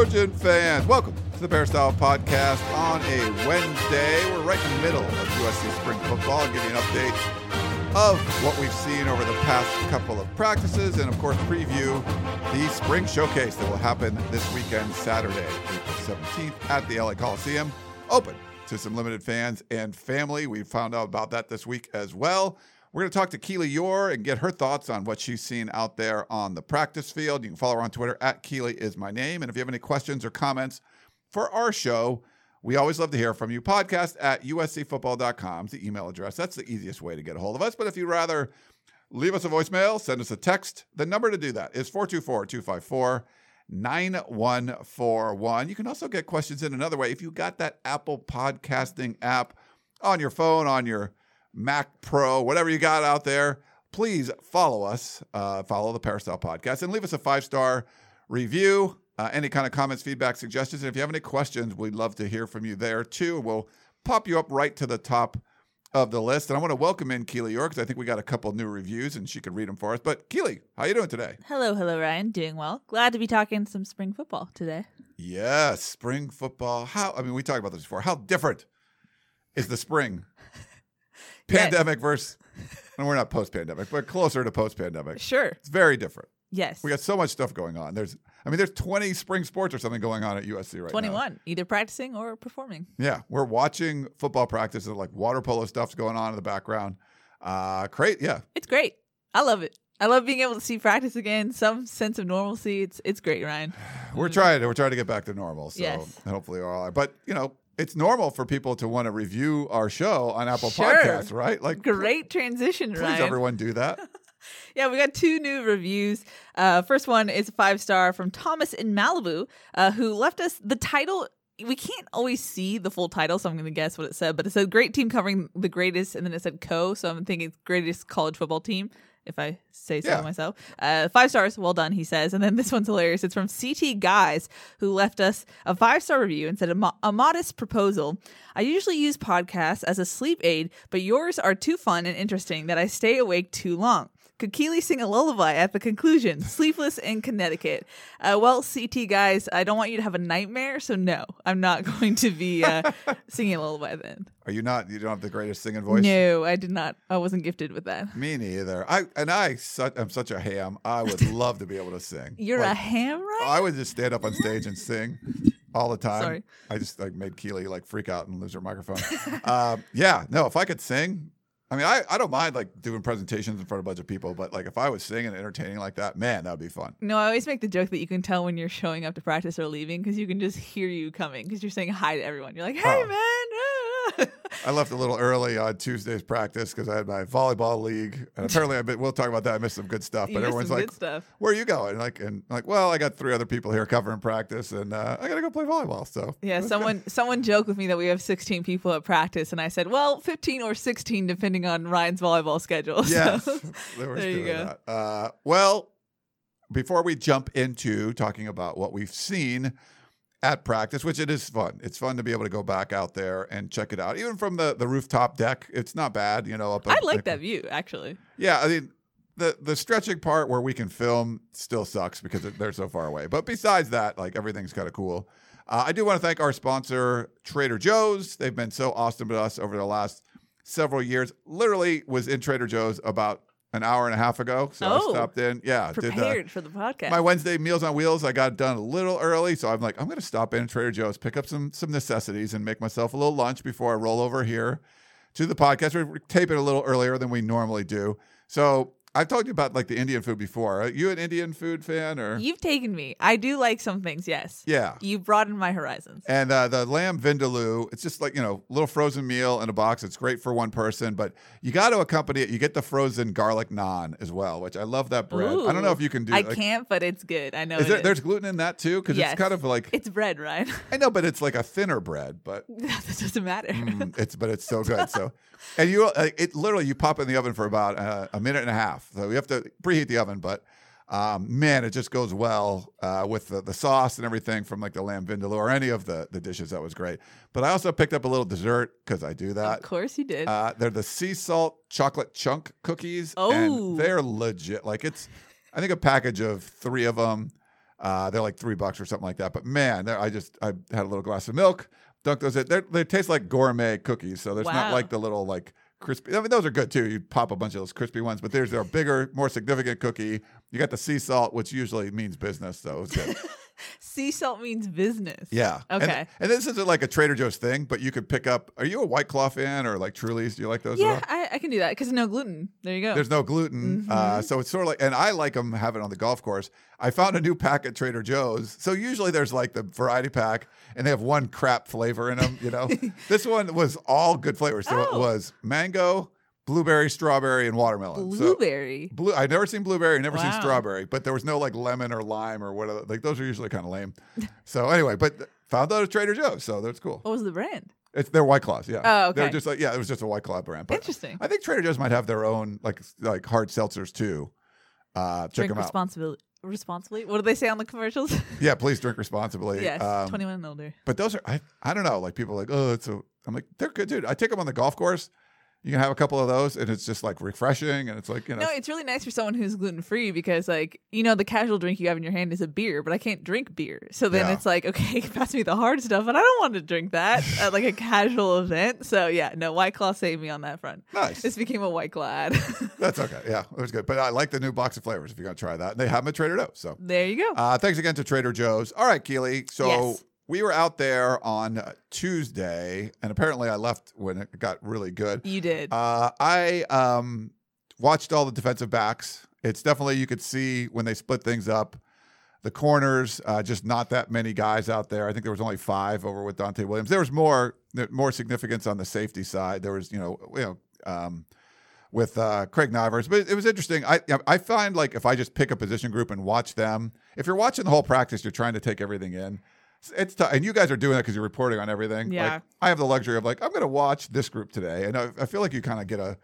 Trojan fans. Welcome to the Peristyle Podcast on a Wednesday. We're right in the middle of USC spring football. I'll give you an update of what we've seen over the past couple of practices and, of course, preview the spring showcase that will happen this weekend, Saturday, April 17th at the LA Coliseum. Open to some limited fans and family. We found out about that this week as well. We're going to talk to Keely Eure and get her thoughts on what she's seen out there on the practice field. You can follow her on Twitter at Keely is my name. And if you have any questions or comments for our show, we always love to hear from you. Podcast at uscfootball.com is the email address. That's the easiest way to get a hold of us. But if you'd rather leave us a voicemail, send us a text, the number to do that is 424 254 9141. You can also get questions in another way. If you got that Apple podcasting app on your phone, on your Mac Pro, whatever you got out there, please follow us, uh, follow the Peristyle Podcast, and leave us a five star review. Uh, any kind of comments, feedback, suggestions. And if you have any questions, we'd love to hear from you there too. We'll pop you up right to the top of the list. And I want to welcome in Keely Eure because I think we got a couple new reviews and she could read them for us. But Keely, how are you doing today? Hello, hello, Ryan. Doing well. Glad to be talking some spring football today. Yes, spring football. How? I mean, we talked about this before. How different is the spring pandemic versus? And we're not post-pandemic, but closer to post-pandemic. Sure, it's very different. Yes, we got so much stuff going on. There's, I mean, there's 20 spring sports or something going on at USC right 21, now. 21, either practicing or performing. Yeah, we're watching football practices, like water polo stuff's going on in the background. Uh, great, yeah, it's great. I love it. I love being able to see practice again, some sense of normalcy. It's it's great, Ryan. We're trying to we're trying to get back to normal. So yes. hopefully we're all right. But you know, it's normal for people to want to review our show on Apple sure. Podcasts, right? Like great transition, please Ryan. everyone do that. yeah, we got two new reviews. Uh, first one is a five star from Thomas in Malibu, uh, who left us the title. We can't always see the full title, so I'm going to guess what it said. But it said "Great team covering the greatest," and then it said "Co." So I'm thinking greatest college football team if I say so Yeah. myself. Uh, five stars, well done, he says. And then this one's hilarious. It's from CT Guys, who left us a five star review and said, a, mo- a modest proposal. I usually use podcasts as a sleep aid, but yours are too fun and interesting that I stay awake too long. Could Keely sing a lullaby at the conclusion? Sleepless in Connecticut. Uh, well, CT guys, I don't want you to have a nightmare, so no, I'm not going to be uh, singing a lullaby then. Are you not? You don't have the greatest singing voice. No, I did not. I wasn't gifted with that. Me neither. I and I su- am such a ham. I would love to be able to sing. You're Like, a ham, right? I would just stand up on stage and sing all the time. Sorry. I just like made Keely like freak out and lose her microphone. um, yeah, no, if I could sing, I mean, I, I don't mind like doing presentations in front of a bunch of people, but like if I was singing and entertaining like that, man, that would be fun. No, I always make the joke that you can tell when you're showing up to practice or leaving because you can just hear you coming because you're saying hi to everyone. You're like, hey, Oh. man. ah." I left a little early on Tuesday's practice because I had my volleyball league, and apparently I we'll talk about that. I missed some good stuff, You but everyone's like, stuff. "Where are you going?" Like, and like, well, I got three other people here covering practice, and uh, I got to go play volleyball. So Yeah, someone someone joked with me that we have 16 people at practice, and I said, well, 15 or 16 depending on Ryan's volleyball schedule. So- Yes, were there you go. Uh, well, before we jump into talking about what we've seen at practice, which it is fun. It's fun to be able to go back out there and check it out, even from the the rooftop deck. It's not bad, you know. Up I up- like that view actually. Yeah, I mean. The, the stretching part where we can film still sucks because they're so far away. But besides that, like everything's kind of cool. Uh, I do want to thank our sponsor, Trader Joe's. They've been so awesome to us over the last several years. Literally was in Trader Joe's about an hour and a half ago. So I Oh. stopped in. Yeah, did uh, Prepared for the podcast. my Wednesday meals on wheels. I got done a little early, so I'm like, I'm going to stop in Trader Joe's, pick up some some necessities, and make myself a little lunch before I roll over here to the podcast. We're taping a little earlier than we normally do. So I've you about like the Indian food before. Are you an Indian food fan or? You've taken me. I do like some things, yes. yeah. You've broadened my horizons. And uh, the lamb vindaloo, it's just like, you know, little frozen meal in a box. It's great for one person, but you got to accompany it. You get the frozen garlic naan as well, which I love that bread. I don't know if you can do I like, can't, but it's good. I know. Is there, is. there's gluten in that too? Because Yes. it's kind of like, It's bread, right? I know, but it's like a thinner bread, but that doesn't matter. mm, it's, but it's so good. So, and you, uh, it literally, you pop it in the oven for about uh, a minute and a half. So you have to preheat the oven, but um, man, it just goes well uh, with the, the sauce and everything from like the lamb vindaloo or any of the, the dishes. That was great. But I also picked up a little dessert because I do that. of course you did. Uh, they're the sea salt chocolate chunk cookies. Oh. And they're legit. Like it's, I think a package of three of them. Uh, they're like three bucks or something like that. But man, I just, I had a little glass of milk, dunked those in. They're, they taste like gourmet cookies. So there's not like the little like crispy. I mean, those are good too. You pop a bunch of those crispy ones, but there's a bigger, more significant cookie. You got the sea salt, which usually means business. So it's good. sea salt means business. Yeah. Okay. And, this isn't like a Trader Joe's thing, but you could pick up. Are you a White Claw fan or like Truly's? Do you like those? Yeah, I, I can do that because no gluten. There you go. There's no gluten, Mm-hmm. uh, so it's sort of like, and I like them have it on the golf course. I found a new pack at Trader Joe's. So usually there's like the variety pack, and they have one crap flavor in them. You know, this one was all good flavors. So it Oh. was mango, blueberry, strawberry, and watermelon. So- Blueberry. Blue. I've never seen blueberry, never seen strawberry, but there was no like lemon or lime or whatever. Like those are usually kind of lame. So anyway, but found out at Trader Joe's, so that's cool. what was the brand? It's they're White Claws, yeah. Oh, They're just like yeah, it was just a White Claw brand. But Interesting. I think Trader Joe's might have their own like like hard seltzers too. Uh, check Drink them out. responsibly. Responsibly. What do they say on the commercials? Yeah, please drink responsibly. yes, Um, 21 and older. But those are I I don't know. Like people are like oh it's a I'm like they're good dude. I take them on the golf course. You can have a couple of those, and it's just like refreshing, and it's like you know No, it's really nice for someone who's gluten free because, like, you know, the casual drink you have in your hand is a beer, but I can't drink beer. So then Yeah. it's like, okay, pass me the hard stuff, and I don't want to drink that at like a casual event. So yeah, no, White Claw saved me on that front. nice. This became a White Claw ad. That's okay. Yeah, it was good. But I like the new box of flavors if you're gonna try that. And they have them at Trader Joe's. So there you go. Uh, thanks again to Trader Joe's. All right, Keely. So Yes. We were out there on uh, Tuesday, and apparently I left when it got really good. you did. Uh, I um, watched all the defensive backs. It's definitely you could see when they split things up. The corners, uh, just not that many guys out there. I think there was only five over with Donte Williams. There was more more significance on the safety side. There was you know you know um, with uh, Craig Naivar, but it was interesting. I I find like if I just pick a position group and watch them, if you're watching the whole practice, you're trying to take everything in. It's tough, and you guys are doing that because you're reporting on everything. Yeah. Like, I have the luxury of like I'm going to watch this group today, and I, I feel like you kind of get a,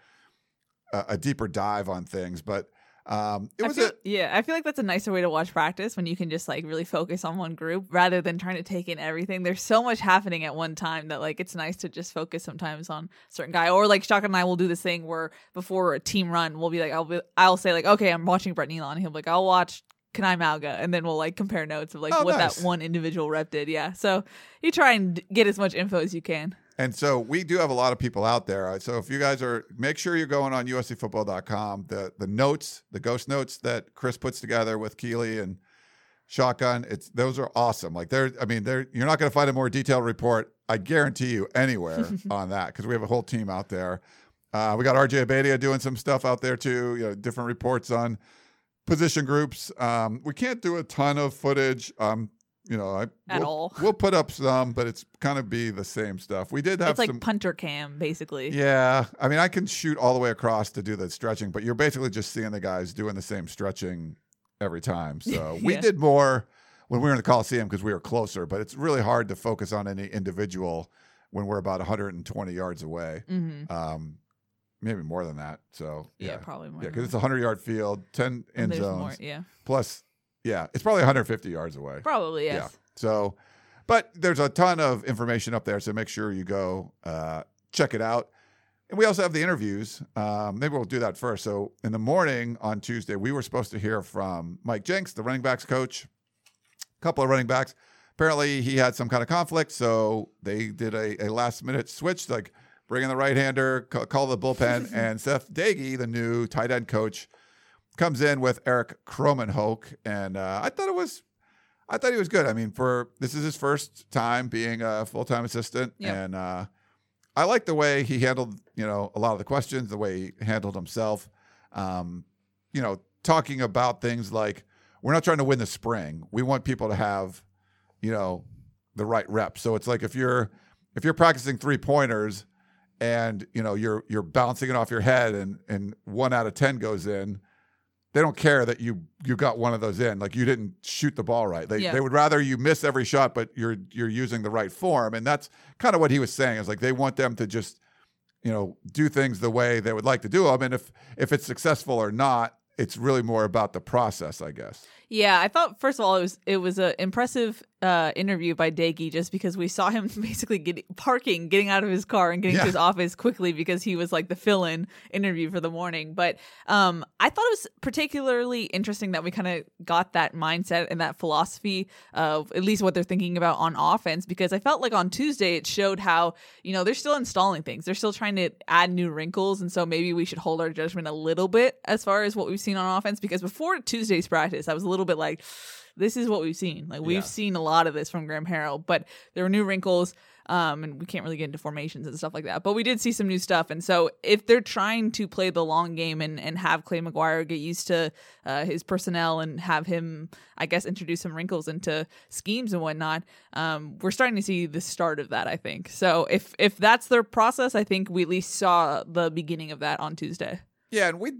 a a deeper dive on things. But um, it I was feel, a yeah, I feel like that's a nicer way to watch practice when you can just like really focus on one group rather than trying to take in everything. There's so much happening at one time that like it's nice to just focus sometimes on a certain guy. Or like Shaka and I will do this thing where before a team run, we'll be like, I'll be, I'll say like, okay, I'm watching Brett Neilon. He'll be like, I'll watch Kana'i Mauga, and then we'll like compare notes of like Oh, what nice. that one individual rep did. Yeah, so you try and get as much info as you can. And so we do have a lot of people out there. Uh, So if you guys are, make sure you're going on USCFootball.com. The the notes, the ghost notes that Chris puts together with Keely and Shotgun, it's those are awesome. Like they're, I mean, they're you're not going to find a more detailed report. I guarantee you anywhere on that because we have a whole team out there. Uh, we got RJ Abadia doing some stuff out there too. You know, different reports on position groups. Um, we can't do a ton of footage. Um, you know, I, At we'll, all. We'll put up some, but it's kind of be the same stuff. We did have It's like some. punter cam, basically. Yeah, I mean, I can shoot all the way across to do the stretching, but you're basically just seeing the guys doing the same stretching every time. So we did more when we were in the Coliseum because we were closer, but it's really hard to focus on any individual when we're about 120 yards away. hmm Um, maybe more than that. So Yeah, yeah, probably more. yeah, because it's a 100 yard field, 10 And end there's zones more. Yeah, plus. Yeah, it's probably 150 yards away. probably yes. Yeah. So, but there's a ton of information up there, so make sure you go uh, check it out. And we also have the interviews. Um, maybe we'll do that first. So, in the morning on Tuesday, we were supposed to hear from Mike Jinks, the running backs coach. A couple of running backs. Apparently, he had some kind of conflict, so they did a, a last minute switch, like bring in the right hander, call, the bullpen, and Seth Doege, the new tight end coach, comes in with Erik Krommenhoek, and uh, I thought it was, I thought he was good. I mean, for this is his first time being a full time assistant, Yep. and uh, I like the way he handled, you know, a lot of the questions, the way he handled himself. Um, you know, talking about things like we're not trying to win the spring. We want people to have, you know, the right reps. So it's like if you're if you're practicing three pointers and you know you're you're bouncing it off your head and and one out of ten goes in, they don't care that you you got one of those in. Like you didn't shoot the ball right. They Yeah. they would rather you miss every shot, but you're you're using the right form. And that's kind of what he was saying. Is like they want them to just you know do things the way they would like to do them. And if if it's successful or not, it's really more about the process, I guess. Yeah, I thought first of all it was it was an impressive uh, interview by Doege just because we saw him basically getting parking, getting out of his car and getting Yeah. to his office quickly because he was like the fill-in interview for the morning. But um, I thought it was particularly interesting that we kind of got that mindset and that philosophy of at least what they're thinking about on offense because I felt like on Tuesday it showed how you know they're still installing things, they're still trying to add new wrinkles, and so maybe we should hold our judgment a little bit as far as what we've seen on offense because before Tuesday's practice I was a little bit like this is what we've seen. Like we've Yeah. seen a lot of this from Graham Harrell, but there were new wrinkles. Um, and we can't really get into formations and stuff like that. But we did see some new stuff. And so if they're trying to play the long game and, and have Clay McGuire get used to uh, his personnel and have him, I guess, introduce some wrinkles into schemes and whatnot, um, we're starting to see the start of that, I think. So if if that's their process, I think we at least saw the beginning of that on Tuesday. Yeah, and we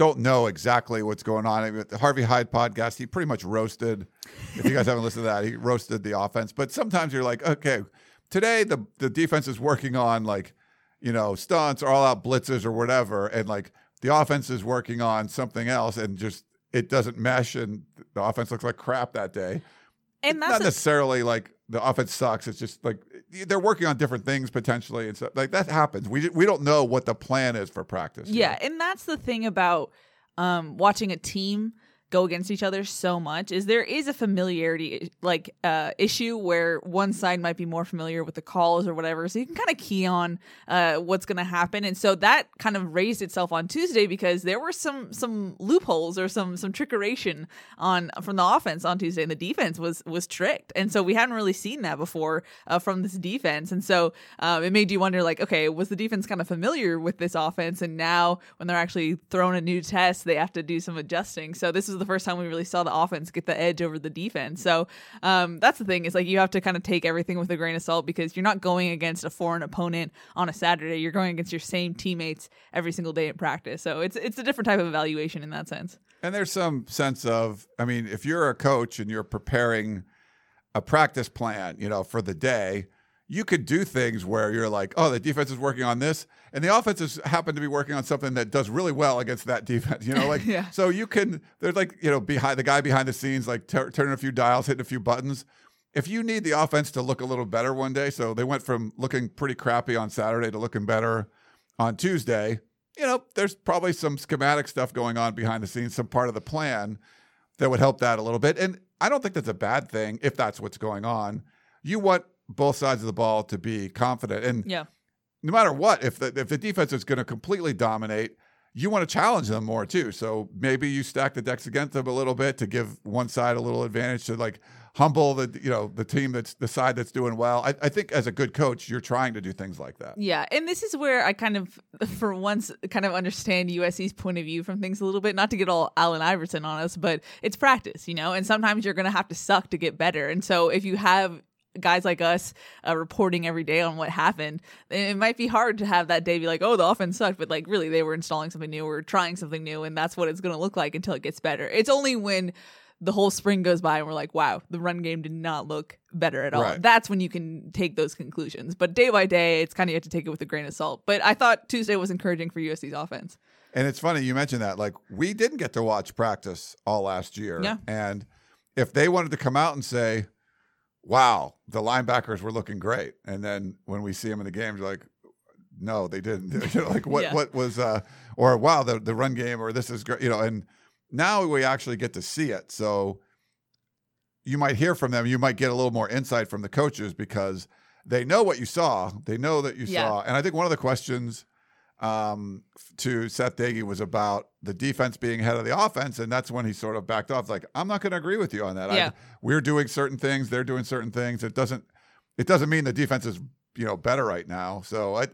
don't know exactly what's going on. The Harvey Hyde podcast, he pretty much roasted. If you guys haven't listened to that, he roasted the offense. But sometimes you're like, okay, today the the defense is working on like, you know, stunts or all out blitzes or whatever, and like the offense is working on something else, and just it doesn't mesh, and the offense looks like crap that day. And not that's a- necessarily like the offense sucks. It's just like they're working on different things potentially, and so like that happens. We we don't know what the plan is for practice. you Yeah, know? and that's the thing about um, watching a team go against each other so much is there is a familiarity like uh, issue where one side might be more familiar with the calls or whatever, so you can kind of key on uh, what's going to happen, and so that kind of raised itself on Tuesday because there were some some loopholes or some some trickeration on from the offense on Tuesday, and the defense was was tricked, and so we hadn't really seen that before uh, from this defense, and so um, it made you wonder like, okay, was the defense kind of familiar with this offense, and now when they're actually thrown a new test, they have to do some adjusting. So this is the first time we really saw the offense get the edge over the defense. So um, that's the thing is like you have to kind of take everything with a grain of salt because you're not going against a foreign opponent on a Saturday. You're going against your same teammates every single day in practice. So it's it's a different type of evaluation in that sense. And there's some sense of, I mean, if you're a coach and you're preparing a practice plan, you know, for the day, you could do things where you're like, oh, the defense is working on this, and the offense has happened to be working on something that does really well against that defense. You know, like, Yeah. so you can, there's like, you know, behind the guy behind the scenes, like tur turning a few dials, hitting a few buttons. If you need the offense to look a little better one day, so they went from looking pretty crappy on Saturday to looking better on Tuesday, you know, there's probably some schematic stuff going on behind the scenes, some part of the plan that would help that a little bit. And I don't think that's a bad thing if that's what's going on. You want both sides of the ball to be confident. And Yeah. no matter what, if the if the defense is going to completely dominate, you want to challenge them more too. So maybe you stack the decks against them a little bit to give one side a little advantage to like humble the you know the team that's the side that's doing well. I, I think as a good coach, you're trying to do things like that. Yeah, and this is where I kind of, for once, kind of understand USC's point of view from things a little bit. Not to get all Allen Iverson on us, but it's practice, you know. And sometimes you're going to have to suck to get better. And so if you have guys like us uh, reporting every day on what happened, it might be hard to have that day be like, oh, the offense sucked, but like really they were installing something new or trying something new, and that's what it's going to look like until it gets better. It's only when the whole spring goes by and we're like, wow, the run game did not look better at all. Right. That's when you can take those conclusions. But day by day, it's kind of you have to take it with a grain of salt. But I thought Tuesday was encouraging for USC's offense. And it's funny you mentioned that. Like we didn't get to watch practice all last year. Yeah. And if they wanted to come out and say, "Wow, the linebackers were looking great," and then when we see them in the games, you're like, "No, they didn't." you know, like what Yeah. what was uh or wow, the the run game or this is great, you know. And now we actually get to see it. So you might hear from them. You might get a little more insight from the coaches because they know what you saw. They know that you Yeah. saw. And I think one of the questions um, to Seth Doege was about the defense being ahead of the offense, and that's when he sort of backed off. Like, I'm not going to agree with you on that. I- Yeah. we're doing certain things, they're doing certain things. It doesn't it doesn't mean the defense is you know better right now. So I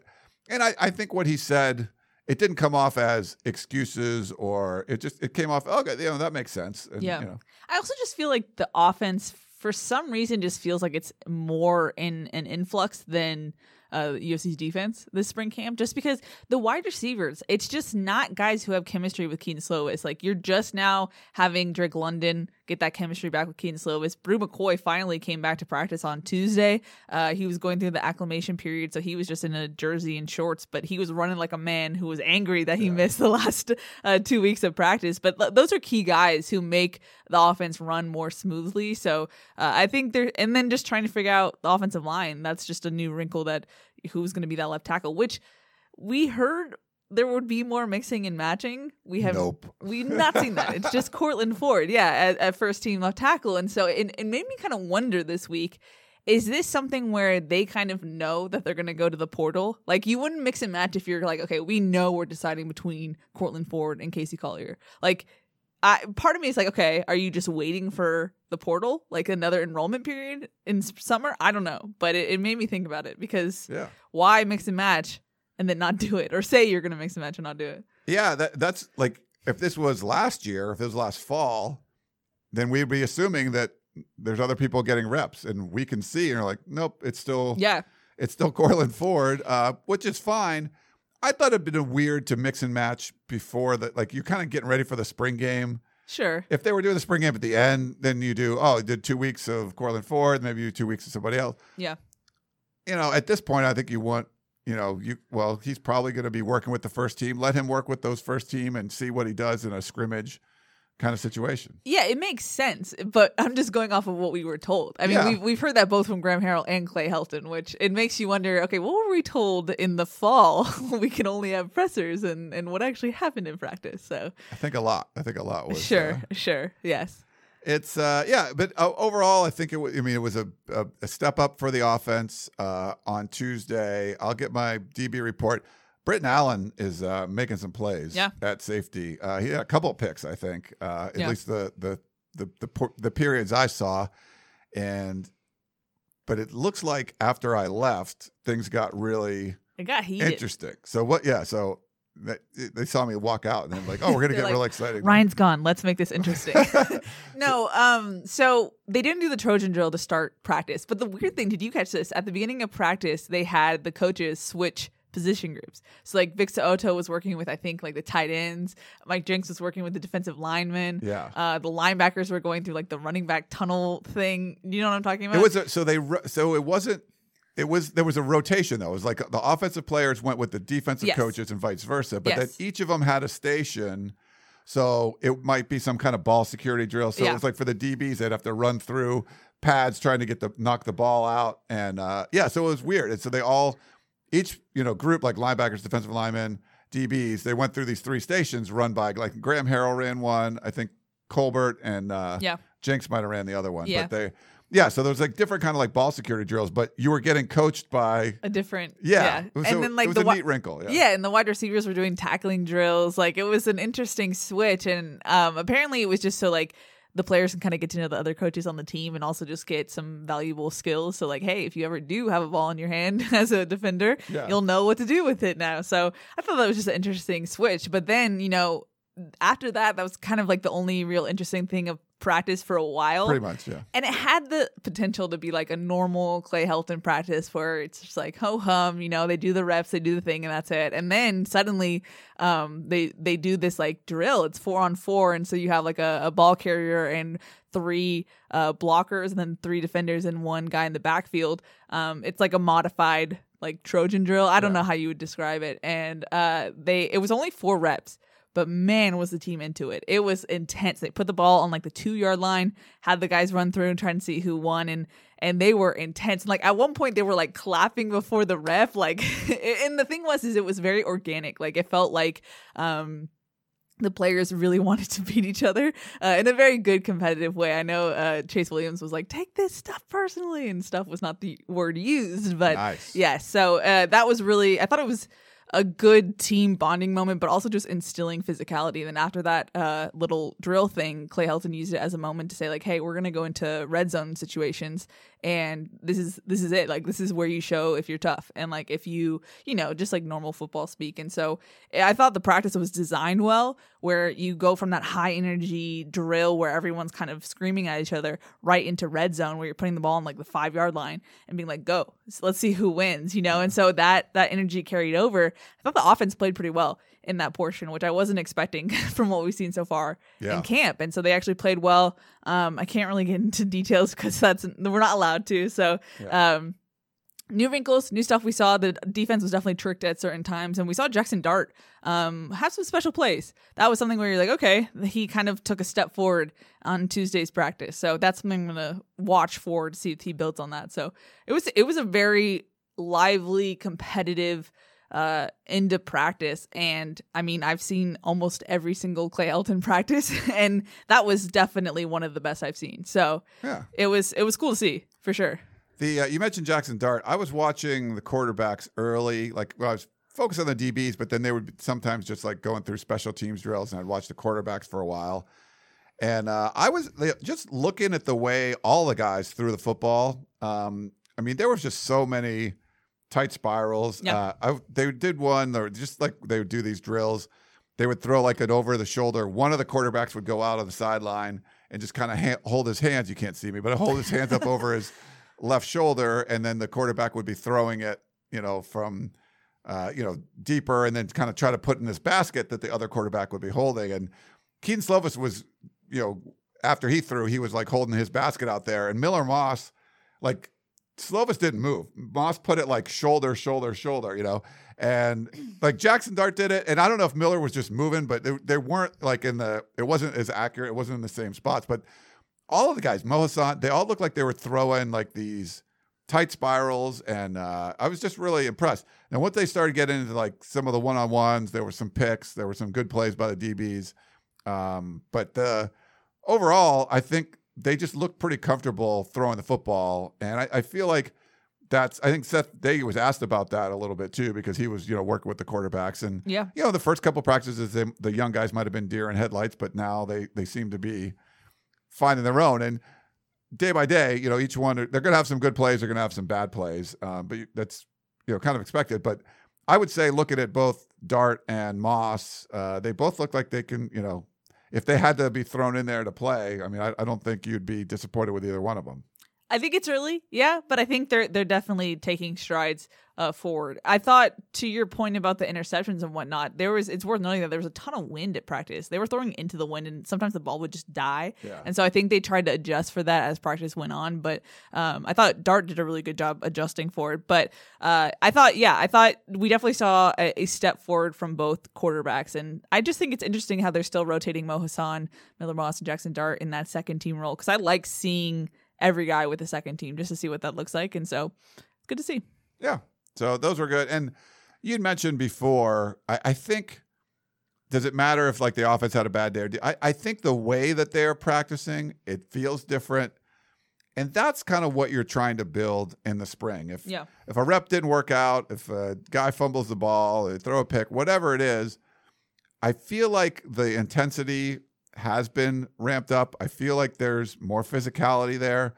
and I, I think what he said it didn't come off as excuses or it just it came off okay, you know that makes sense. And, Yeah. you know, I also just feel like the offense, for some reason, just feels like it's more in an influx than uh, USC's defense this spring camp. Just because the wide receivers, it's just not guys who have chemistry with Kedon Slovis. Like you're just now having Drake London get that chemistry back with Kedon Slovis. Bru McCoy finally came back to practice on Tuesday. Uh, he was going through the acclimation period, so he was just in a jersey and shorts, but he was running like a man who was angry that he missed the last uh, two weeks of practice. But th- those are key guys who make the offense run more smoothly. So uh, I think they're, and then just trying to figure out the offensive line. That's just a new wrinkle that who's going to be that left tackle, which we heard there would be more mixing and matching. We have Nope. we've not seen that. It's just Courtland Ford, yeah, at, at first team left tackle, and so it, it made me kind of wonder this week. Is this something where they kind of know that they're going to go to the portal? Like you wouldn't mix and match if you're like, okay, we know we're deciding between Courtland Ford and Casey Collier. Like, I part of me is like, okay, are you just waiting for the portal, like another enrollment period in summer? I don't know, but it, it made me think about it because yeah. why mix and match and then not do it, or say you're going to mix and match and not do it? Yeah, that that's like if this was last year, if it was last fall, then we'd be assuming that there's other people getting reps, and we can see, and we're like, nope, it's still Yeah, it's still Courtland Ford, uh, which is fine. I thought it'd been weird to mix and match before that. Like you're kind of getting ready for the spring game. sure. If they were doing the spring game at the end, then you do oh, you did two weeks of Courtland Ford, maybe you two weeks of somebody else. Yeah. You know, at this point, I think you want you know you well, he's probably going to be working with the first team. Let him work with those first team and see what he does in a scrimmage kind of situation. Yeah, it makes sense, but I'm just going off of what we were told. I mean, Yeah. we've we've heard that both from Graham Harrell and Clay Helton, which it makes you wonder. Okay, what were we told in the fall? we can only have pressers, and and what actually happened in practice. So I think a lot. I think a lot was sure, uh, sure, yes, It's uh yeah, but uh, overall, I think it. Was, I mean, it was a, a a step up for the offense uh, on Tuesday. I'll get my DB report. Britton Allen is uh, making some plays Yeah. at safety. Uh, he had a couple of picks, I think. Uh, at Yeah. least the the the the, por- the periods I saw, and but it looks like after I left, things got really it got heated. interesting. So what? Yeah. So they saw me walk out, and they're like, "Oh, we're gonna get like, real excited." Ryan's gone. Let's make this interesting. no, um, so they didn't do the Trojan drill to start practice. But the weird thing, did you catch this? At the beginning of practice, they had the coaches switch position groups. So like Vic So'oto was working with I think like the tight ends. Mike Jinks was working with the defensive linemen. Yeah. Uh, the linebackers were going through like the running back tunnel thing. You know what I'm talking about? It was a, so they so it wasn't. It was there was a rotation though. It was like the offensive players went with the defensive Yes. coaches and vice versa. But Yes. then each of them had a station. So it might be some kind of ball security drill. So Yeah. it was like for the DBs, they'd have to run through pads trying to get the knock the ball out. And uh, yeah, so it was weird. And so they all each you know group like linebackers, defensive linemen, DBs, they went through these three stations run by like Graham Harrell ran one. I think Colbert and uh, yeah. Jinks might have ran the other one, Yeah. but they, yeah. So there was like different kind of like ball security drills, but you were getting coached by, A different yeah. Was, and so- then like the a wi- neat wrinkle. Yeah. Yeah, and the wide receivers were doing tackling drills. Like it was an interesting switch, and um, apparently it was just so like the players can kind of get to know the other coaches on the team and also just get some valuable skills. So like, hey, if you ever do have a ball in your hand as a defender, Yeah. you'll know what to do with it now. So I thought that was just an interesting switch. But then you know. After that, that was kind of like the only real interesting thing of practice for a while. Pretty much. Yeah. And it had the potential to be like a normal Clay Helton practice where it's just like ho hum, you know, they do the reps, they do the thing, and that's it. And then suddenly, um, they they do this like drill. It's four on four, and so you have like a, a ball carrier and three uh, blockers, and then three defenders and one guy in the backfield. Um, it's like a modified like Trojan drill. I don't Yeah. know how you would describe it. And uh, they it was only four reps. But man, was the team into it. It was intense. They put the ball on like the two yard line, had the guys run through and try and see who won, and and they were intense. And like at one point, they were like clapping before the ref. Like, and the thing was, is it was very organic. Like it felt like um the players really wanted to beat each other uh, in a very good competitive way. I know uh, Chase Williams was like, "Take this stuff personally," and stuff was not the word used, but Nice. yeah. So uh, that was really. I thought it was a good team bonding moment, but also just instilling physicality. And then after that uh, little drill thing, Clay Helton used it as a moment to say like, "Hey, we're gonna go into red zone situations, and this is this is it. Like this is where you show if you're tough and like if you you know just like normal football speak." And so I thought the practice was designed well, where you go from that high energy drill where everyone's kind of screaming at each other right into red zone where you're putting the ball on like the five yard line and being like, "Go, so let's see who wins," you know. And so that that energy carried over. I thought the offense played pretty well in that portion, which I wasn't expecting from what we've seen so far Yeah. in camp. And so they actually played well. Um, I can't really get into details because that's we're not allowed to. So um, new wrinkles, new stuff we saw. The defense was definitely tricked at certain times, and we saw Jackson Dart um, have some special plays. That was something where you're like, okay, he kind of took a step forward on Tuesday's practice. So that's something I'm gonna watch for to see if he builds on that. So it was it was a very lively, competitive uh into practice and i mean i've seen almost every single Clay Helton practice and that was definitely one of the best i've seen so Yeah. it was it was cool to see for sure The uh, you mentioned Jackson Dart. I was watching the quarterbacks early, like well, I was focused on the DBs, but then they would be sometimes just like going through special teams drills, and I'd watch the quarterbacks for a while. And uh, I was just looking at the way all the guys threw the football. Um, I mean, there was just so many tight spirals. Yeah. Uh, I, they did one, or just like they would do these drills. They would throw like it over the shoulder. One of the quarterbacks would go out on the sideline and just kind of ha- hold his hands. You can't see me, but hold his hands up over his left shoulder, and then the quarterback would be throwing it, you know, from uh, you know deeper, and then kind of try to put in this basket that the other quarterback would be holding. And Kedon Slovis was, you know, after he threw, he was like holding his basket out there, and Miller Moss, like Slovis didn't move. Moss put it like shoulder, shoulder, shoulder, you know. And like Jackson Dart did it. And I don't know if Miller was just moving, but they, they weren't like in the, it wasn't as accurate. It wasn't in the same spots. But all of the guys, Mo Hasan, they all looked like they were throwing like these tight spirals. And uh, I was just really impressed. And once they started getting into like some of the one on ones, there were some picks, there were some good plays by the DBs. Um, but the, overall, I think they just look pretty comfortable throwing the football, and I, I feel like that's. I think Seth Day was asked about that a little bit too because he was you know working with the quarterbacks, and Yeah. you know the first couple practices they, the young guys might have been deer in headlights, but now they they seem to be finding their own and. Day by day, you know, each one they're going to have some good plays, they're going to have some bad plays, um, but that's you know kind of expected. But I would say looking at both Dart and Moss, uh, they both look like they can, you know, if they had to be thrown in there to play, I mean, I, I don't think you'd be disappointed with either one of them. I think it's early, yeah, but I think they're they're definitely taking strides uh, forward. I thought to your point about the interceptions and whatnot, there was it's worth noting that there was a ton of wind at practice. They were throwing into the wind, and sometimes the ball would just die. Yeah. And so I think they tried to adjust for that as practice went on. But um, I thought Dart did a really good job adjusting for it. But uh, I thought, yeah, I thought we definitely saw a, a step forward from both quarterbacks, and I just think it's interesting how they're still rotating Mo Hasan, Miller Moss, and Jackson Dart in that second team role because I like seeing every guy with the second team just to see what that looks like. And so it's good to see. Yeah. So those were good. And you'd mentioned before, I, I think, does it matter if like the offense had a bad day? Or I, I think the way that they're practicing, it feels different. And that's kind of what you're trying to build in the spring. If Yeah. if a rep didn't work out, if a guy fumbles the ball, or throw a pick, whatever it is, I feel like the intensity has been ramped up. I feel like there's more physicality there.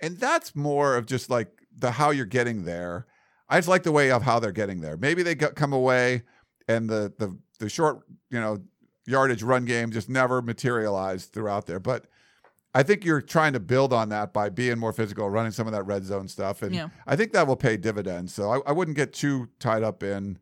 And that's more of just like the how you're getting there. I just like the way of how they're getting there. Maybe they come away and the the the short, you know, yardage run game just never materialized throughout there. But I think you're trying to build on that by being more physical, running some of that red zone stuff. And Yeah. I think that will pay dividends. So I, I wouldn't get too tied up in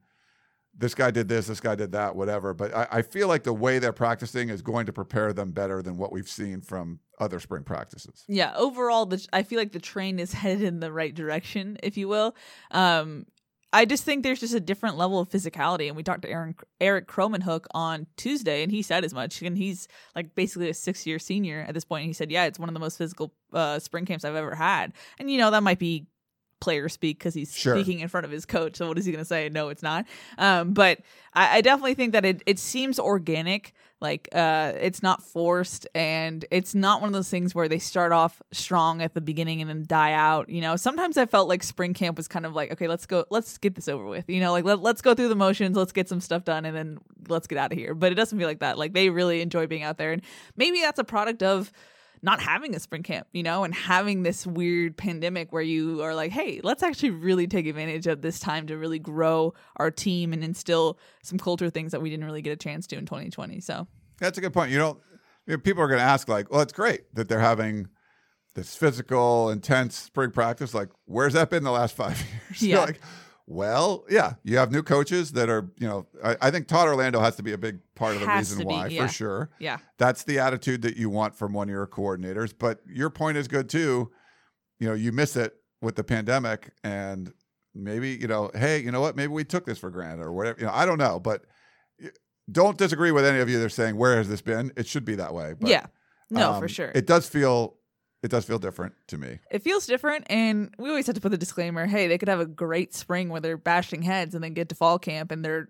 this guy did this, this guy did that, whatever. But I, I feel like the way they're practicing is going to prepare them better than what we've seen from other spring practices. Yeah, overall, the I feel like the train is headed in the right direction, if you will. Um, I just think there's just a different level of physicality, and we talked to Aaron Erik Krommenhoek on Tuesday, and he said as much. And he's like basically a six year senior at this point. And he said, "Yeah, it's one of the most physical uh, spring camps I've ever had." And you know that might be player speak because he's Sure. speaking in front of his coach. So what is he going to say? No, it's not. Um, but I, I definitely think that it it seems organic. Like uh, it's not forced, and it's not one of those things where they start off strong at the beginning and then die out. You know, sometimes I felt like spring camp was kind of like, okay, let's go, let's get this over with. You know, like let, let's go through the motions, let's get some stuff done, and then let's get out of here. But it doesn't feel like that. Like they really enjoy being out there, and maybe that's a product of not having a spring camp, you know, and having this weird pandemic where you are like, hey, let's actually really take advantage of this time to really grow our team and instill some culture things that we didn't really get a chance to in 2020. So, That's a good point. You don't. You know, people are going to ask, like, well, it's great that they're having this physical, intense spring practice. Like, where's that been the last five years? Yeah. like, well, yeah, you have new coaches that are, you know, I, I think Todd Orlando has to be a big part of the Has reason be, why, yeah. for sure. yeah. That's the attitude that you want from one of your coordinators. But your point is good too. You know, you miss it with the pandemic, and maybe you know, hey, you know what? Maybe we took this for granted or whatever. You know, I don't know, but don't disagree with any of you that are saying where has this been? It should be that way. But, yeah. No, um, for sure. It does feel, it does feel different to me. it feels different and we always have to put the disclaimer hey they could have a great spring where they're bashing heads and then get to fall camp and they're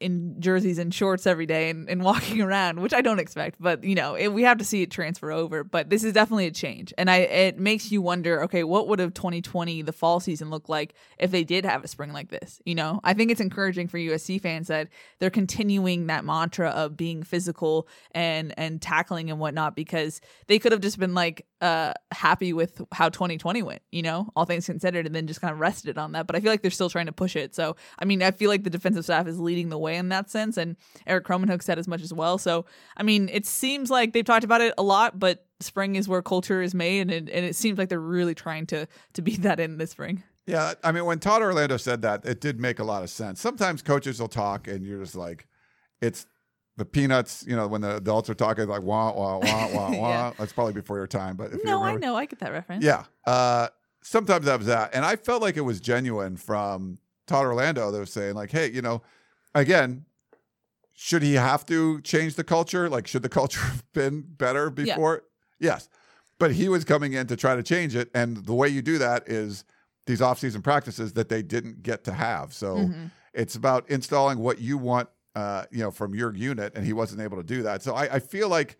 in jerseys and shorts every day and, and walking around which i don't expect but you know it, we have to see it transfer over but this is definitely a change. And i it makes you wonder okay what would have 2020 the fall season look like if they did have a spring like this you know? I think it's encouraging for usc fans that they're continuing that mantra of being physical and and tackling and whatnot because they could have just been like uh happy with how 2020 went you know? All things considered and then just kind of rested on that but i feel like they're still trying to push it. So i mean i feel like the defensive staff is leading the way in that sense and Erik Krommenhoek said as much as well so i mean it seems like they've talked about it a lot but spring is where culture is made and it, and it seems like they're really trying to to beat that in this spring Yeah, I mean, when Todd Orlando said that, it did make a lot of sense. Sometimes coaches will talk, and you're just like, it's the peanuts. You know, when the adults are talking, like wah wah wah wah wah. Yeah. That's probably before your time, but if you no i know i get that reference Yeah. Uh, sometimes that was that. And I felt like it was genuine from Todd Orlando that was saying, like, hey, you know, again, should he have to change the culture? Like, should the culture have been better before? Yes. But he was coming in to try to change it. And the way you do that is these off-season practices that they didn't get to have. So Mhm. it's about installing what you want, uh, you know, from your unit, and he wasn't able to do that. So I, I feel like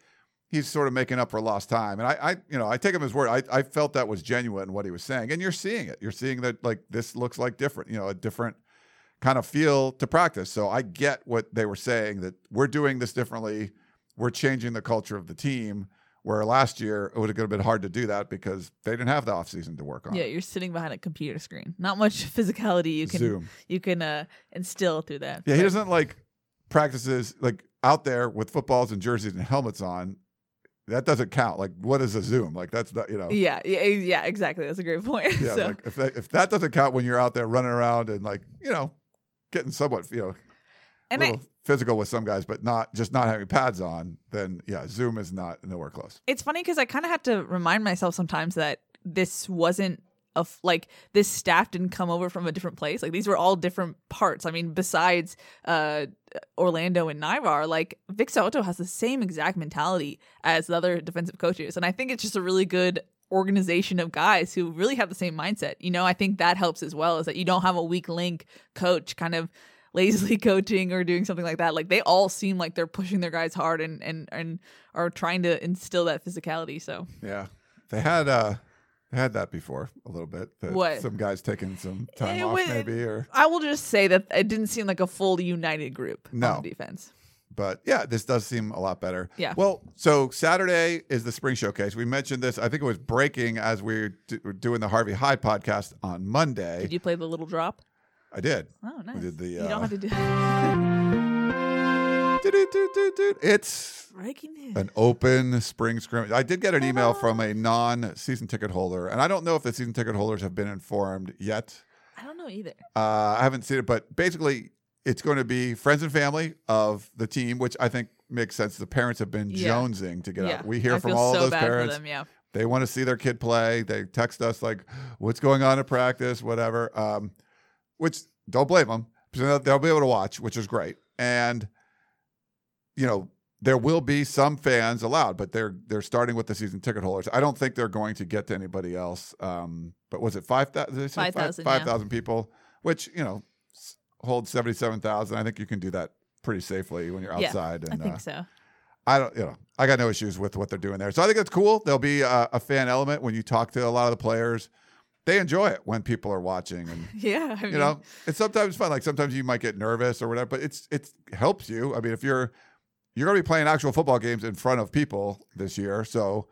he's sort of making up for lost time. And I, I you know, I take him as word. I, I felt that was genuine what he was saying, and you're seeing it. You're seeing that like this looks like different, you know, a different kind of feel to practice. So I get what they were saying that we're doing this differently. We're changing the culture of the team. Where last year it would have been hard to do that because they didn't have the offseason to work on. yeah you're sitting behind a computer screen not much physicality you can Zoom. you can uh instill through that Yeah, he doesn't like practices like out there with footballs and jerseys and helmets on. That doesn't count. Like, what is a Zoom? Like, that's not you know. Yeah, yeah, yeah, exactly. That's a great point. Yeah, so, like if that, if that doesn't count when you're out there running around and like you know, getting somewhat you know, and I, physical with some guys, but not just not having pads on, then yeah, Zoom is not nowhere close. it's funny because I kind of have to remind myself sometimes that this wasn't a f- like this staff didn't come over from a different place. Like these were all different parts. I mean, besides uh Orlando and Naivar, like Vic So'oto has the same exact mentality as the other defensive coaches, and I think it's just a really good organization of guys who really have the same mindset. You know, I think that helps as well is that you don't have a weak link coach kind of lazily coaching or doing something like that. Like they all seem like they're pushing their guys hard and and and are trying to instill that physicality. So Yeah, they had uh they had that before a little bit. What? Some guys taking some time It off was- maybe or. I will just say that it didn't seem like a full united group No. on defense. But yeah, this does seem a lot better. Yeah. Well, so Saturday is the spring showcase. We mentioned this. I think it was breaking as we were do- were doing the Harvey Hyde podcast on Monday. Did you play the little drop? I did. Oh, nice. did the, you uh, don't have to do Doo-doo-doo-doo-doo. It's breaking news. an open spring scrimmage. I did get an email from a non-season ticket holder, and I don't know if the season ticket holders have been informed yet. I don't know either. Uh, I haven't seen it, but basically, it's going to be friends and family of the team, which I think makes sense. The parents have been Yeah. jonesing to get yeah, out. We hear I from all so those bad for parents. them, yeah. They want to see their kid play. They text us like, "What's going on at practice?" Whatever. Um, which don't blame them. They'll- be able to watch, which is great. And you know, there will be some fans allowed, but they're they're starting with the season ticket holders. I don't think they're going to get to anybody else. Um, but was it five thousand? 5,000, yeah. people, which you know holds seventy seven thousand. I think you can do that pretty safely when you're outside. Yeah, outside. I and think uh, so. I don't, you know, I got no issues with what they're doing there. So I think that's cool. There'll be a, a fan element when you talk to a lot of the players. They enjoy it when people are watching, and Yeah, I mean, you know, it's sometimes fun. Like sometimes you might get nervous or whatever, but it's it helps you. I mean, if you're you're going to be playing actual football games in front of people this year, so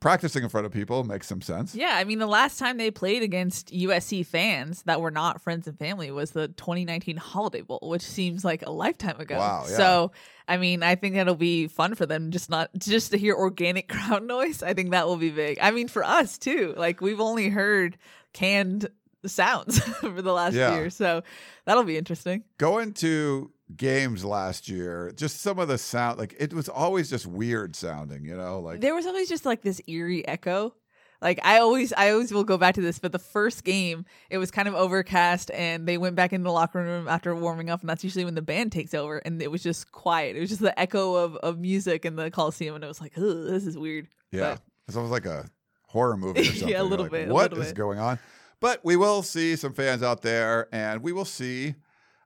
practicing in front of people makes some sense. Yeah, I mean, the last time they played against USC fans that were not friends and family was the 2019 Holiday Bowl, which seems like a lifetime ago. Wow, yeah. So, I mean, I think that'll be fun for them. Just not just to hear organic crowd noise. I think that will be big. I mean, for us too. Like we've only heard canned sounds for the last Yeah. year, so that'll be interesting. Going to games last year, just some of the sound, like it was always just weird sounding. You know, like there was always just like this eerie echo like i always i always will go back to this but the first game it was kind of overcast and they went back in the locker room after warming up and that's usually when the band takes over and it was just quiet it was just the echo of, of music in the coliseum and it was like Ugh, this is weird Yeah, But- it's almost like a horror movie or Yeah, a little like, bit, What little is bit. going on? But we will see some fans out there, and we will see.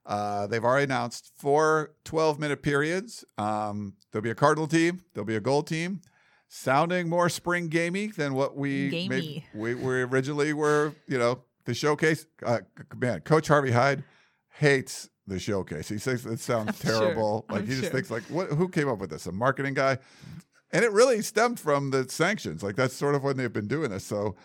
Uh, they've already announced four 12 minute periods. Um, there'll be a Cardinal team, there'll be a gold team, sounding more spring gamey than what we we, we originally were. You know, the showcase. Uh, man, Coach Harvey Hyde hates the showcase. He says it sounds I'm sure. terrible. Like I'm he just sure. thinks like, what? Who came up with this? A marketing guy? And it really stemmed from the sanctions. Like that's sort of when they've been doing this. So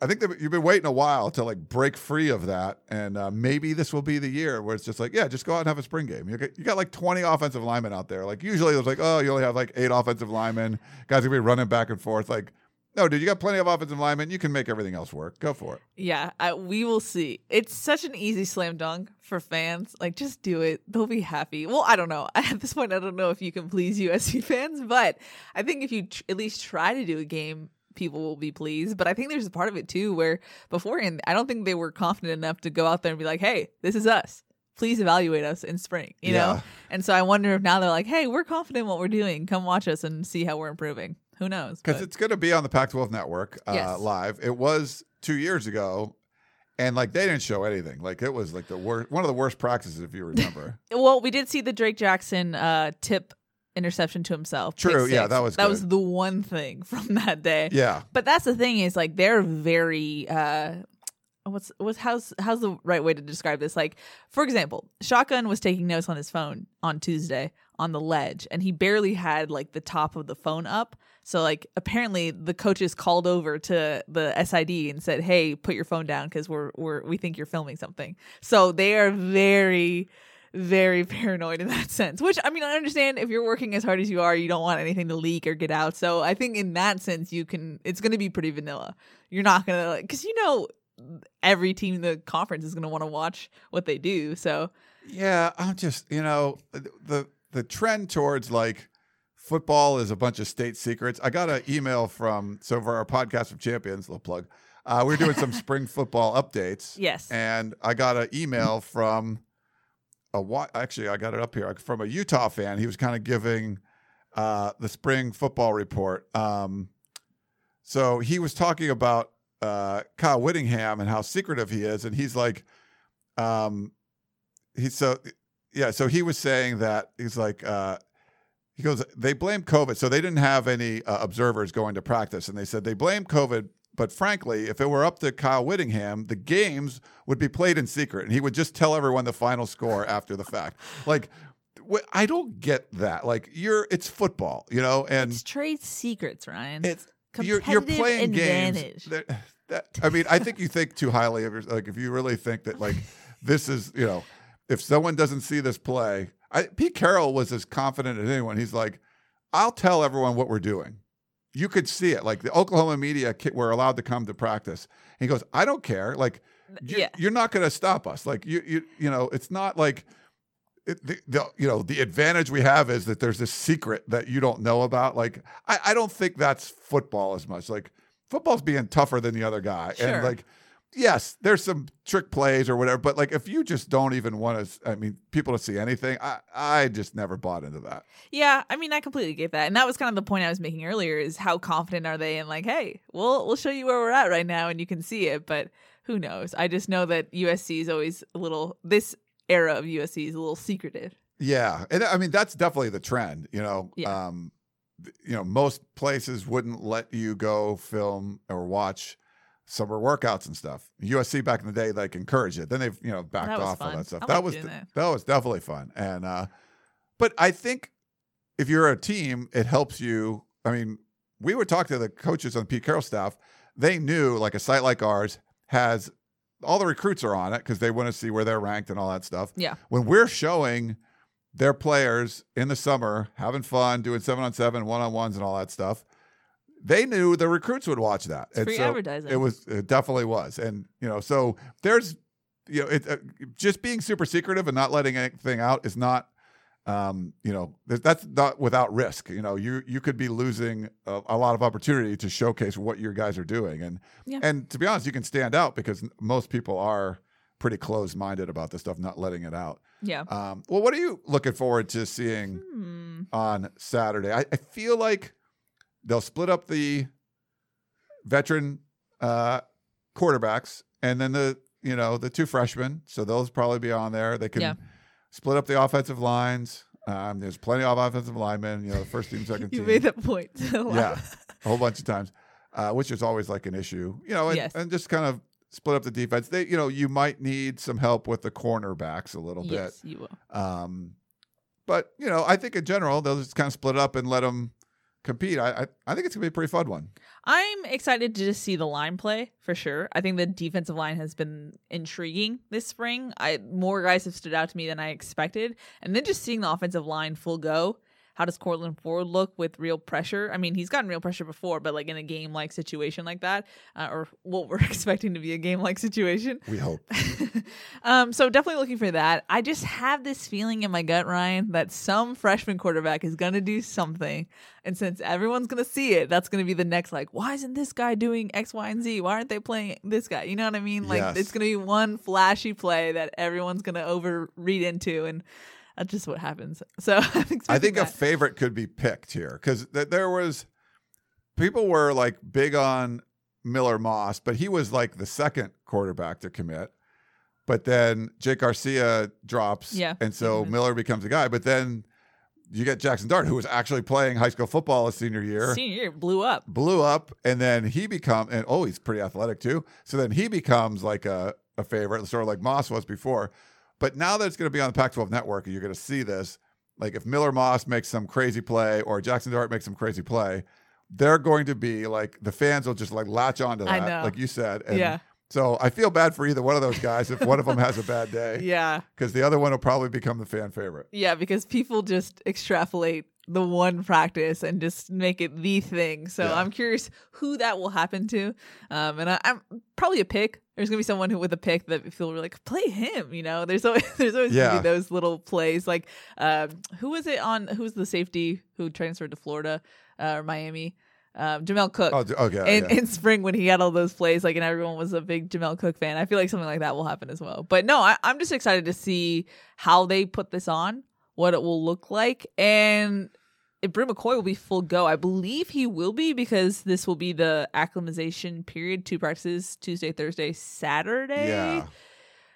I think that you've been waiting a while to like break free of that, and uh, maybe this will be the year where it's just like, yeah, just go out and have a spring game. You got, you got like twenty offensive linemen out there. Like usually it's like, oh, you only have like eight offensive linemen. Guys are gonna be running back and forth. Like, no, dude, you got plenty of offensive linemen. You can make everything else work. Go for it. yeah I, we will see it's such an easy slam dunk for fans like just do it they'll be happy well i don't know at this point i don't know if you can please usc fans but i think if you tr- at least try to do a game people will be pleased but i think there's a part of it too where beforehand i don't think they were confident enough to go out there and be like hey this is us please evaluate us in spring you Yeah. know and so i wonder if now they're like hey we're confident in what we're doing come watch us and see how we're improving who knows because it's going to be on the Pac-12 network uh, Yes. live. It was two years ago, and like they didn't show anything. Like it was like the worst, one of the worst practices if you remember. Well, we did see the Drake Jackson uh, tip interception to himself. True, yeah, that was that good. was the one thing from that day. yeah, But that's the thing is like they're very uh what's what's how's how's the right way to describe this? Like, for example, Shotgun was taking notes on his phone on Tuesday on the ledge, and he barely had like the top of the phone up. So like apparently the coaches called over to the SID and said, "Hey, put your phone down because we're we're we think you're filming something." So they are very very paranoid in that sense. Which I mean, I understand if you're working as hard as you are, you don't want anything to leak or get out. So I think in that sense, you can. It's going to be pretty vanilla. You're not going to like because you know every team in the conference is going to want to watch what they do. So yeah. I'm just you know the the trend towards like football is a bunch of state secrets. I got an email from so for our podcast of champions, little plug. Uh, we are doing some spring football updates. yes, and I got an email from a actually I got it up here from a Utah fan. He was kind of giving uh, the spring football report. Um, so he was talking about uh, Kyle Whittingham and how secretive he is, and he's like, um, he's so yeah. So he was saying that he's like. Uh, he goes, they blame COVID. So they didn't have any uh, observers going to practice. And they said they blame COVID. But frankly, if it were up to Kyle Whittingham, the games would be played in secret. And he would just tell everyone the final score after the fact. Like, I don't get that. Like, you're, it's football, you know? And it's trade secrets, Ryan. it's, you're, you're Competitive playing advantage. games. That, that, I mean, I think you think too highly of yourself. Like, if you really think that, like, this is, you know, if someone doesn't see this play, I, Pete Carroll was as confident as anyone. He's like, I'll tell everyone what we're doing. You could see it. Like the Oklahoma media were allowed to come to practice. He goes, I don't care. Like, you, yeah. you're not going to stop us. Like you, you, you know, it's not like. It, the, the, you know the advantage we have is that there's this secret that you don't know about. Like I, I don't think that's football as much. Like football's being tougher than the other guy, Sure. and like yes, there's some trick plays or whatever, but like if you just don't even want to, I mean, people to see anything, I, I just never bought into that. Yeah, I mean, I completely get that, and that was kind of the point I was making earlier: is how confident are they in like, hey, we'll we'll show you where we're at right now, and you can see it, but who knows? I just know that USC is always a little this era of USC is a little secretive. Yeah, and I mean that's definitely the trend. You know, Yeah. um, you know, most places wouldn't let you go film or watch summer workouts and stuff. USC back in the day, like encouraged it. Then they've you know backed off all that stuff. I that was that. that was definitely fun. And uh, but I think if you're a team, it helps you. I mean, we would talk to the coaches on the Pete Carroll staff. They knew like a site like ours has all the recruits are on it because they want to see where they're ranked and all that stuff Yeah, when we're showing their players in the summer having fun, doing seven on seven, one on ones, and all that stuff, they knew the recruits would watch that. It's free advertising. It was it definitely was, and you know, so there's you know, it uh, just being super secretive and not letting anything out is not. Um, you know, that's not without risk. You know, you you could be losing a, a lot of opportunity to showcase what your guys are doing, and Yeah. and to be honest, you can stand out because most people are pretty closed minded about this stuff, not letting it out. yeah. Um, well, what are you looking forward to seeing Hmm. on Saturday? I, I feel like they'll split up the veteran uh, quarterbacks and then the you know the two freshmen, so those probably be on there. They can Yeah. split up the offensive lines. Um, there's plenty of offensive linemen. You know, the first team, second You team. You made that point. yeah, a whole bunch of times, uh, which is always like an issue. You know, and, Yes. and just kind of split up the defense. They, you know, you might need some help with the cornerbacks a little bit. yes, you will. Um, but you know, I think in general they'll just kind of split up and let them compete. I I, I think it's gonna be a pretty fun one. I'm excited to just see the line play for sure. I think the defensive line has been intriguing this spring. I more guys have stood out to me than I expected, and then just seeing the offensive line full go. How does Courtland Ford look with real pressure? I mean, he's gotten real pressure before, but like in a game like situation like that, uh, or what we're expecting to be a game like situation. We hope. um, so definitely looking for that. I just have this feeling in my gut, Ryan, that some freshman quarterback is gonna do something, and since everyone's gonna see it, that's gonna be the next like, why isn't this guy doing X, Y, and Z? Why aren't they playing this guy? You know what I mean? Like Yes. it's gonna be one flashy play that everyone's gonna overread into, and that's just what happens. So I think a that. favorite could be picked here because th- there was people were like big on Miller Moss, but he was like the second quarterback to commit. But then Jake Garcia drops, Yeah, and so. Miller becomes a guy. But then you get Jackson Dart, who was actually playing high school football his senior year. senior year blew up. blew up and then he become and oh he's pretty athletic too so then he becomes like a, a favorite sort of like moss was before but now that it's going to be on the pac 12 network and you're going to see this like if miller moss makes some crazy play or jackson dart makes some crazy play they're going to be like the fans will just like latch onto that like you said and Yeah. so i feel bad for either one of those guys if one of them has a bad day Yeah. because the other one will probably become the fan favorite Yeah, because people just extrapolate the one practice and just make it the thing. So Yeah. I'm curious who that will happen to. Um, and I, I'm probably a pick. There's gonna be someone who with a pick that people were like, play him. You know, there's always there's always Yeah. gonna be those little plays. Like, um, who was it on? Who was the safety who transferred to Florida uh, or Miami? Um, Jamel Cook. oh okay in, yeah. in spring when he had all those plays, like, and everyone was a big Jamel Cook fan. I feel like something like that will happen as well. But no, I, I'm just excited to see how they put this on, what it will look like, and if Bru McCoy will be full go. I believe he will be because this will be the acclimatization period. Two practices Tuesday, Thursday, Saturday. yeah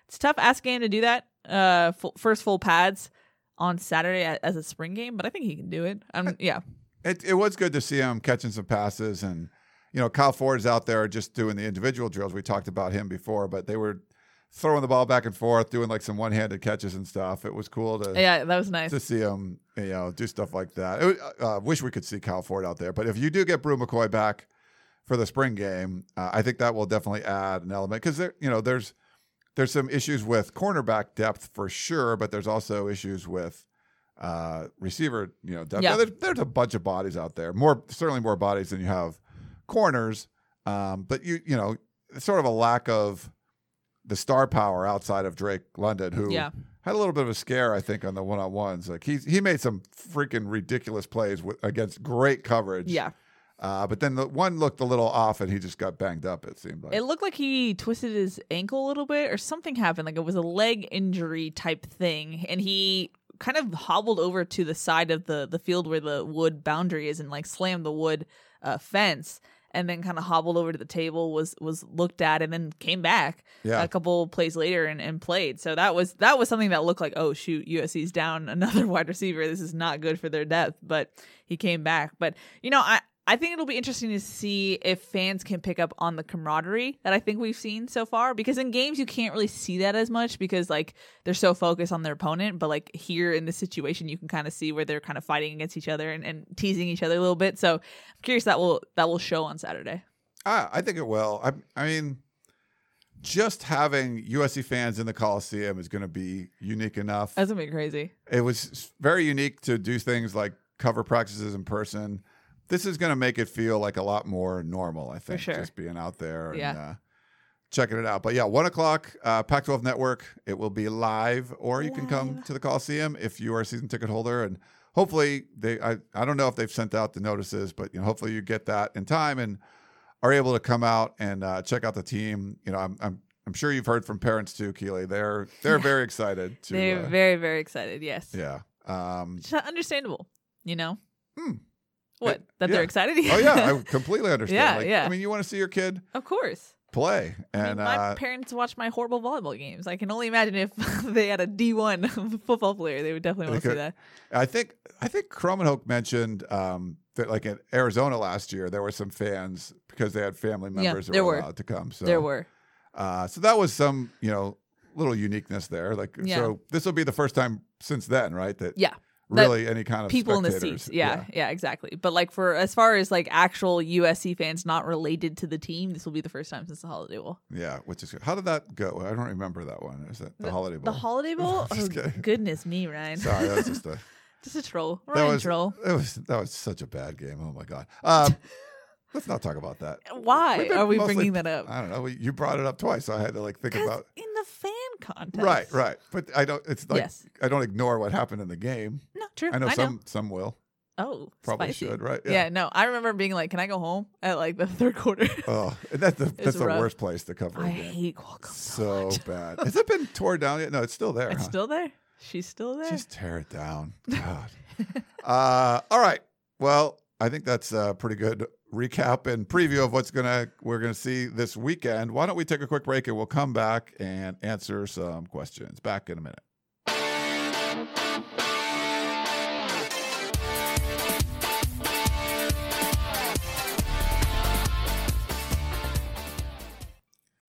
It's tough asking him to do that. Uh, full, first full pads on Saturday as a spring game, but I think he can do it. Um, yeah, It it was good to see him catching some passes and you know Kyle Ford is out there just doing the individual drills. We talked about him before, but they were throwing the ball back and forth, doing like some one-handed catches and stuff. It was cool to yeah, that was nice. to see him you know do stuff like that. I uh, wish we could see Kyle Ford out there, but if you do get Bru McCoy back for the spring game, uh, I think that will definitely add an element because there you know there's there's some issues with cornerback depth for sure, but there's also issues with uh, receiver, you know, depth. Yeah. There's, there's a bunch of bodies out there, more certainly more bodies than you have corners. Um, but you you know, sort of a lack of the star power outside of Drake London, who Yeah. had a little bit of a scare, I think, on the one on ones. Like he he made some freaking ridiculous plays with, against great coverage. yeah, Uh, but then the one looked a little off, and he just got banged up. It seemed like. It looked like he twisted his ankle a little bit or something happened. Like it was a leg injury type thing. And he kind of hobbled over to the side of the, the field where the wood boundary is and like slammed the wood uh, fence and then kind of hobbled over to the table was was looked at and then came back Yeah. a couple plays later and, and played. So that was that was something that looked like oh shoot usc's down another wide receiver. This is not good for their depth. But he came back. But you know i I think it'll be interesting to see if fans can pick up on the camaraderie that I think we've seen so far. Because in games you can't really see that as much because like they're so focused on their opponent. But like here in this situation, you can kind of see where they're kind of fighting against each other and, and teasing each other a little bit. So I'm curious that will that will show on Saturday. I, I think it will. I, I mean, just having USC fans in the Coliseum is going to be unique enough. That's gonna be crazy. it was very unique to do things like cover practices in person. This is going to make it feel like a lot more normal. I think sure. just being out there and uh, checking it out. But yeah, one o'clock, uh, Pac-12 Network. It will be live, or you can come to the Coliseum if you are a season ticket holder. And hopefully, they. I, I don't know if they've sent out the notices, but you know, hopefully you get that in time and are able to come out and uh, check out the team. You know, I'm. I'm I'm sure you've heard from parents too, Keely. They're they're very excited to. They're uh, very very excited. Yes, yeah. Um, understandable. You know Hmm. What that yeah. they're excited. Oh yeah, I completely understand. Yeah, like, yeah. I mean, you want to see your kid of course. play, I mean, and my uh, parents watch my horrible volleyball games. I can only imagine if they had a D one football player, they would definitely want to see that. I think I think Krommenhoek mentioned um, that like in Arizona last year, there were some fans because they had family members who there were were. allowed to come. So there were. uh, so that was some you know little uniqueness there. Like Yeah. so, this will be the first time since then, right? That Yeah. Really any kind of People in the seats. Yeah, yeah, exactly. But like for as far as like actual USC fans not related to the team, this will be the first time since the Holiday Bowl. yeah, which is good. How did that go? I don't remember that one. Is it the, Holiday Bowl? The Holiday Bowl? oh, goodness me, Ryan. Sorry, that was just a. Just a troll. that was troll. It was that was such a bad game. Oh my god. Um, let's not talk about that. Why been are we mostly- bringing that up? I don't know. You brought it up twice, so I had to like think about. in the fan contest. Right, right. But I don't. It's like Yes. I don't ignore what happened in the game. No, true. I know some some will Oh, probably spicy. should. Right. Yeah. no, I remember being like, "Can I go home?" At like the third quarter. Oh, that's the that's the rough. worst place to cover. a I game. hate Qualcomm so, so much. bad. Has it been torn down yet? No, it's still there. It's huh? still there. She's still there. Just tear it down. God. uh, all right. Well, I think that's a pretty good recap and preview of what's gonna we're gonna see this weekend. Why don't we take a quick break and we'll come back and answer some questions. Back in a minute.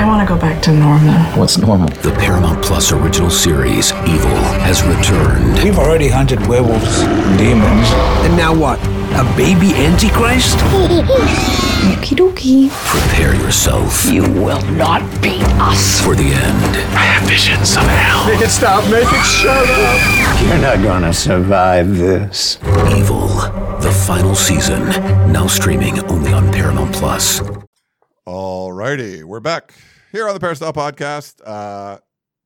I want to go back to normal. What's normal? the Paramount Plus original series Evil has returned. We've already hunted werewolves, demons. And now what? A baby antichrist? Okie dokie. Prepare yourself You will not beat us. for the end. I have visions of hell. Make it stop making shut up! You're not gonna survive this. Evil, the final season, now streaming only on Paramount Plus. All righty, we're back here on the Peristyle Podcast. Uh,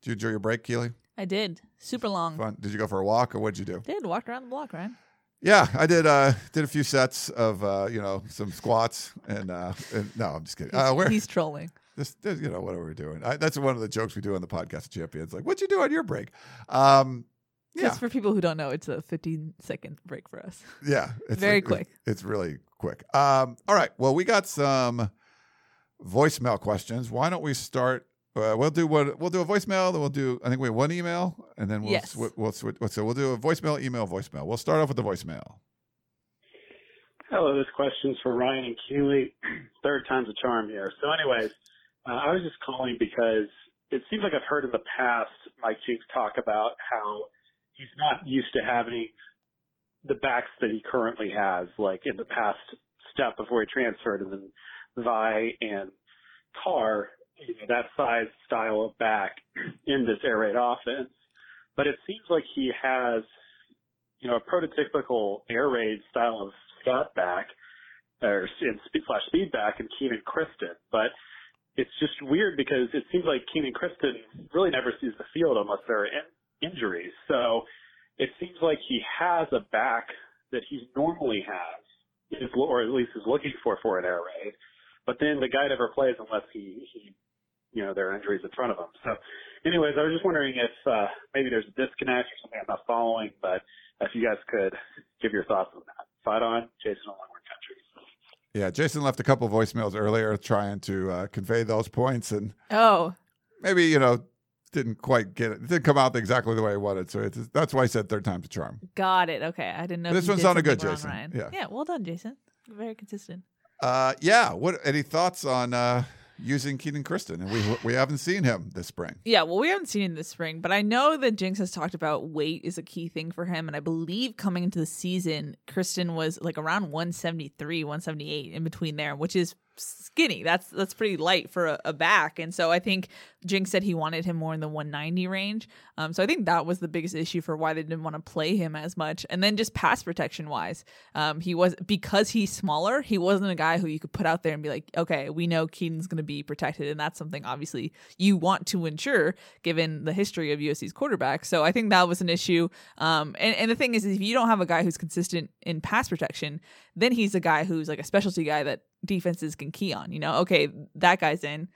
did you enjoy your break, Keely? I did. Super long. Fun. Did you go for a walk or what'd you do? Did walk around the block, Ryan. Yeah, I did. Uh, did a few sets of uh, you know some squats and, uh, and no, I'm just kidding. Uh, where He's trolling. this, this, you know what are we doing? I, that's one of the jokes we do on the podcast champions. Like, what'd you do on your break? Um, yeah, Just for people who don't know, it's a 15 second break for us. yeah, it's very like- quick. It's really quick. Um, all right. Well, we got some voicemail questions. Why don't we start? Uh, we'll do what we'll do a voicemail. Then we'll do. I think we have one email, and then we'll Yes. swi- we'll switch. So we'll do a voicemail, email, voicemail. We'll start off with the voicemail. Hello, this question's for Ryan and Keely. Third time's a charm here. So, anyways, uh, I was just calling because it seems like I've heard in the past Mike Jinks talk about how he's not used to having the backs that he currently has, like in the past Stepp before he transferred, and then Vi and Carr, you know, that size style of back in this air raid offense. But it seems like he has, you know, a prototypical air raid style of scat back or in speed slash speed back in Kenan Christon. But it's just weird because it seems like Kenan Christon really never sees the field unless there are in- injuries. So it seems like he has a back that he normally has, or at least is looking for for an air raid. But then the guy never plays unless he, he you know, there are injuries in front of him. So, anyways, I was just wondering if uh, maybe there's a disconnect or something I'm not following, but if you guys could give your thoughts on that. Fight on, Jason Longhorn Country. Yeah, Jason left a couple voicemails earlier trying to uh, convey those points, and oh, maybe you know didn't quite get it. It didn't come out exactly the way I wanted. So it's, that's why I said third time's a charm. Got it. Okay, I didn't know. This one sounded good, Jason. Ryan. Yeah, yeah. Well done, Jason. Very consistent. Uh, yeah. What? Any thoughts on uh, using Kenan Christon? And we we haven't seen him this spring. Yeah, well, we haven't seen him this spring, but I know that Jinks has talked about weight is a key thing for him, and I believe coming into the season, Christon was like around 173, 178 in between there, which is skinny. That's that's pretty light for a, a, back. And so I think Jinks said he wanted him more in the 190 range. Um, so I think that was the biggest issue for why they didn't want to play him as much. And then just pass protection wise, um, he was because he's smaller. He wasn't a guy who you could put out there and be like, okay, we know Kenan's going to be protected, and that's something obviously you want to ensure given the history of USC's quarterback. So I think that was an issue. Um, and, and the thing is, if you don't have a guy who's consistent in pass protection, then he's a guy who's like a specialty guy that defenses can key on. You know, okay, that guy's in,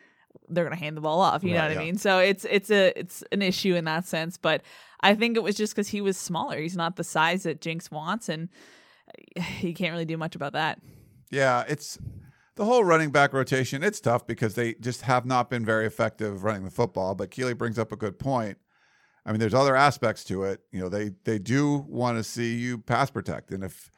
they're gonna hand the ball off. You right, know what yeah. I mean? So it's it's a it's an issue in that sense. But I think it was just because he was smaller. He's not the size that Jinks wants, and uh, he can't really do much about that. Yeah, it's the whole running back rotation. It's tough because they just have not been very effective running the football. But Keely brings up a good point. I mean, there's other aspects to it. You know, they they do want to see you pass protect, and if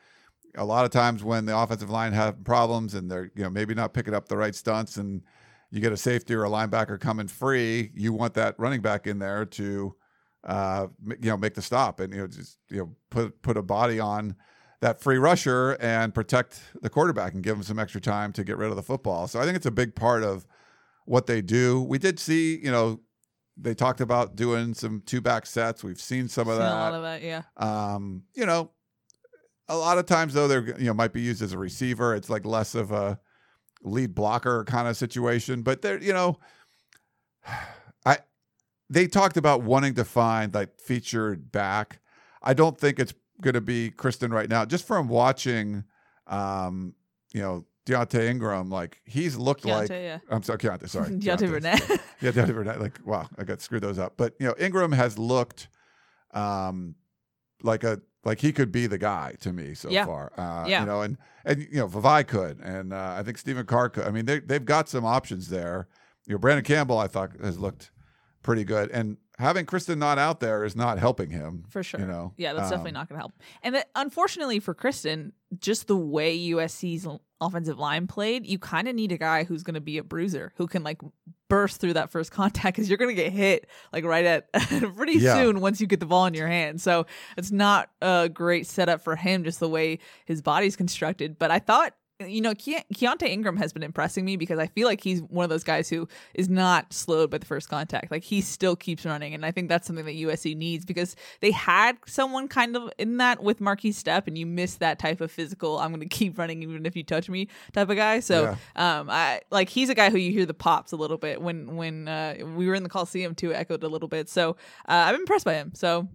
a lot of times when the offensive line have problems and they're you know maybe not picking up the right stunts and you get a safety or a linebacker coming free, you want that running back in there to uh, you know make the stop and you know just you know put put a body on that free rusher and protect the quarterback and give him some extra time to get rid of the football. So I think it's a big part of what they do. We did see, you know, they talked about doing some two back sets. We've seen some of seen that. A lot of that, yeah. Um, you know, a lot of times though they're you know might be used as a receiver. It's like less of a lead blocker kind of situation. But they're you know, I they talked about wanting to find like featured back. I don't think it's going to be Christon right now. Just from watching, um, you know, Deontay Ingram, like he's looked Keaontay, like yeah. I'm sorry, Keaontay, sorry, Deontay Burnett. yeah, Deontay Burnett. Like wow, I got screwed those up. But you know, Ingram has looked um like a like he could be the guy to me so yeah. far. Uh, yeah. You know, and and you know, Vavae could, and uh, I think Stephen Carr could. I mean, they they've got some options there. You know, Brandon Campbell, I thought has looked pretty good, and having Christon not out there is not helping him for sure. You know, yeah, that's um, definitely not going to help. And that, unfortunately for Christon, just the way USC's offensive line played, you kind of need a guy who's going to be a bruiser who can like burst through that first contact because you're going to get hit like right at pretty yeah. soon once you get the ball in your hand. So it's not a great setup for him, just the way his body's constructed. But I thought you know, Ke- Keaontay Ingram has been impressing me because I feel like he's one of those guys who is not slowed by the first contact. Like he still keeps running, and I think that's something that USC needs because they had someone kind of in that with Markese Stepp, and you miss that type of physical. I'm going to keep running even if you touch me type of guy. So, yeah. um, I like he's a guy who you hear the pops a little bit when when uh, we were in the Coliseum too, echoed a little bit. So uh, I'm impressed by him. So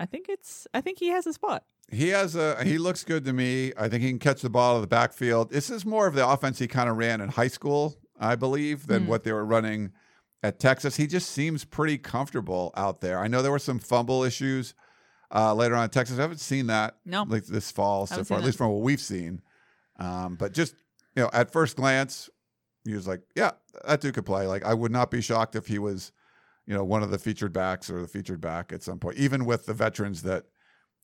I think it's I think he has a spot he has a he looks good to me. I think he can catch the ball of the backfield. This is more of the offense he kind of ran in high school, I believe, than mm. what they were running at Texas. He just seems pretty comfortable out there. I know there were some fumble issues uh, later on in Texas. I haven't seen that no. like this fall so far, at least from what we've seen. Um, but just you know, at first glance, he was like, "Yeah, that dude could play." Like I would not be shocked if he was, you know, one of the featured backs or the featured back at some point, even with the veterans that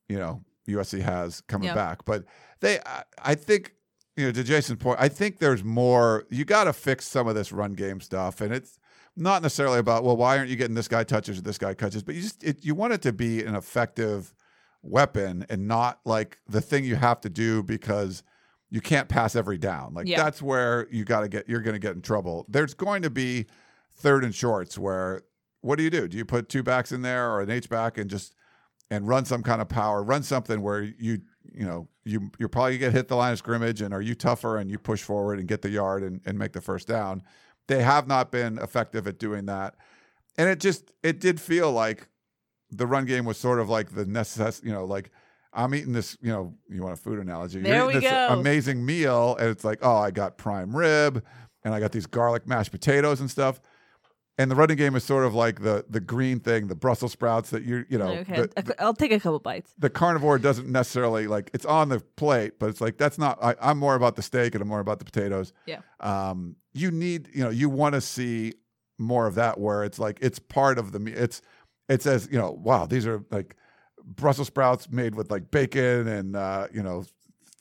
you know USC has coming back. But they, I, I think, you know, to Jason's point, I think there's more. You got to fix some of this run game stuff, and it's not necessarily about well, why aren't you getting this guy touches or this guy touches, but you just it, you want it to be an effective weapon and not like the thing you have to do because you can't pass every down. Like Yeah. that's where you got to get you're going to get in trouble. There's going to be third and shorts where what do you do? Do you put two backs in there or an H back and just and run some kind of power, run something where you you know you you're probably gonna get hit the line of scrimmage and are you tougher and you push forward and get the yard and, and make the first down. They have not been effective at doing that. And it just it did feel like the run game was sort of like the necess you know, like I'm eating this, you know, you want a food analogy. There You're we this go. amazing meal, and it's like, oh, I got prime rib and I got these garlic mashed potatoes and stuff. And the running game is sort of like the the green thing, the Brussels sprouts that you you know okay, the- cou- I'll take a couple bites. the carnivore doesn't necessarily like it's on the plate, but it's like that's not. I, I'm more about the steak and I'm more about the potatoes. Yeah. Um, you need, you know, you want to see more of that where it's like it's part of the. me- It's it says, you know, wow, these are like Brussels sprouts made with like bacon and uh, you know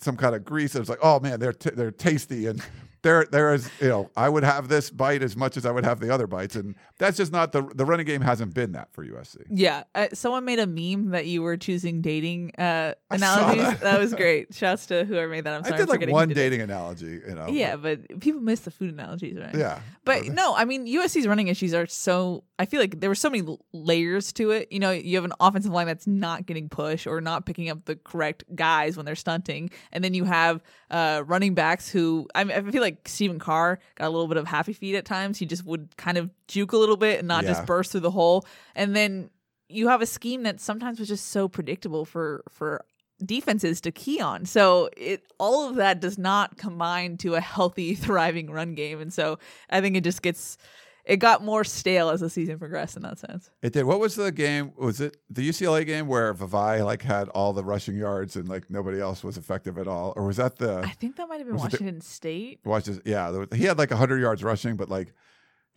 some kind of grease. It's like, oh man, they're t- they're tasty and. There, there is, you know, I would have this bite as much as I would have the other bites, and that's just not the the running game hasn't been that for USC. Yeah, uh, someone made a meme that you were choosing dating uh, analogies. that. was great. Shouts to whoever made that. I'm sorry, I did I'm like one did it. dating analogy, you know. Yeah, but people miss the food analogies, right? Yeah. But no, I mean USC's running issues are so. I feel like there were so many layers to it. You know, you have an offensive line that's not getting pushed or not picking up the correct guys when they're stunting, and then you have uh, running backs who I, mean, I feel like Stephen Carr got a little bit of happy feet at times. He just would kind of juke a little bit and not Yeah. just burst through the hole, and then you have a scheme that sometimes was just so predictable for for defenses to key on. So it all of that does not combine to a healthy, thriving run game. And so I think it just gets it got more stale as the season progressed in that sense. It did. What was the game? Was it the UCLA game where Vavae like had all the rushing yards and like nobody else was effective at all, or was that the I think that might have been Was it the- Washington State. Washington? Yeah, he had like hundred yards rushing, but like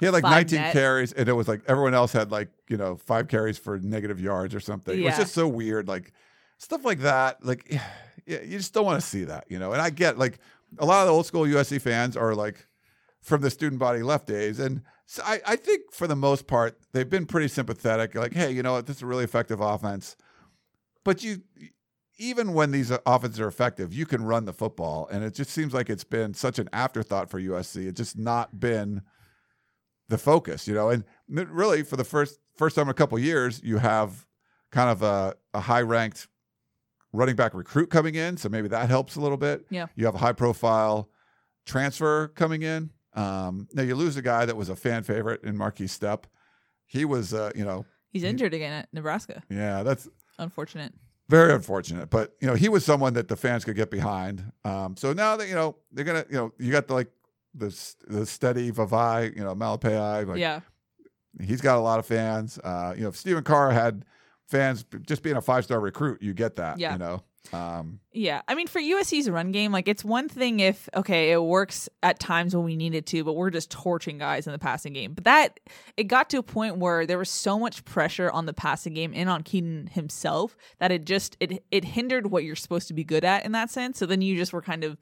he had like Five 19 net. carries, and it was like everyone else had like you know five carries for negative yards or something. It was just so weird, like stuff like that. Like yeah, you just don't want to see that, you know. And I get like a lot of the old school USC fans are like from the student body left days. And so I, I think for the most part, they've been pretty sympathetic. Like, hey, you know what? This is a really effective offense. But you, even when these offenses are effective, you can run the football. And it just seems like it's been such an afterthought for USC. It's just not been the focus, you know. And really, for the first first time in a couple years, you have kind of a, a high ranked running back recruit coming in. So maybe that helps a little bit. Yeah. You have a high profile transfer coming in. Um, now you lose a guy that was a fan favorite in Markese Stepp. He was, uh, you know, He's injured again at Nebraska. yeah, that's Unfortunate. very unfortunate. But you know, he was someone that the fans could get behind. Um, so now that you know they're gonna, you know, you got the like the the steady Vavae, you know, Malepeai, like yeah. he's got a lot of fans. Uh, you know, if Stephen Carr had fans just being a five star recruit, you get that. Yeah. You know, um, Yeah, I mean for USC's run game, like it's one thing if okay, it works at times when we need it to, but we're just torching guys in the passing game. But that it got to a point where there was so much pressure on the passing game and on Kedon himself that it just it it hindered what you're supposed to be good at in that sense. So then you just were kind of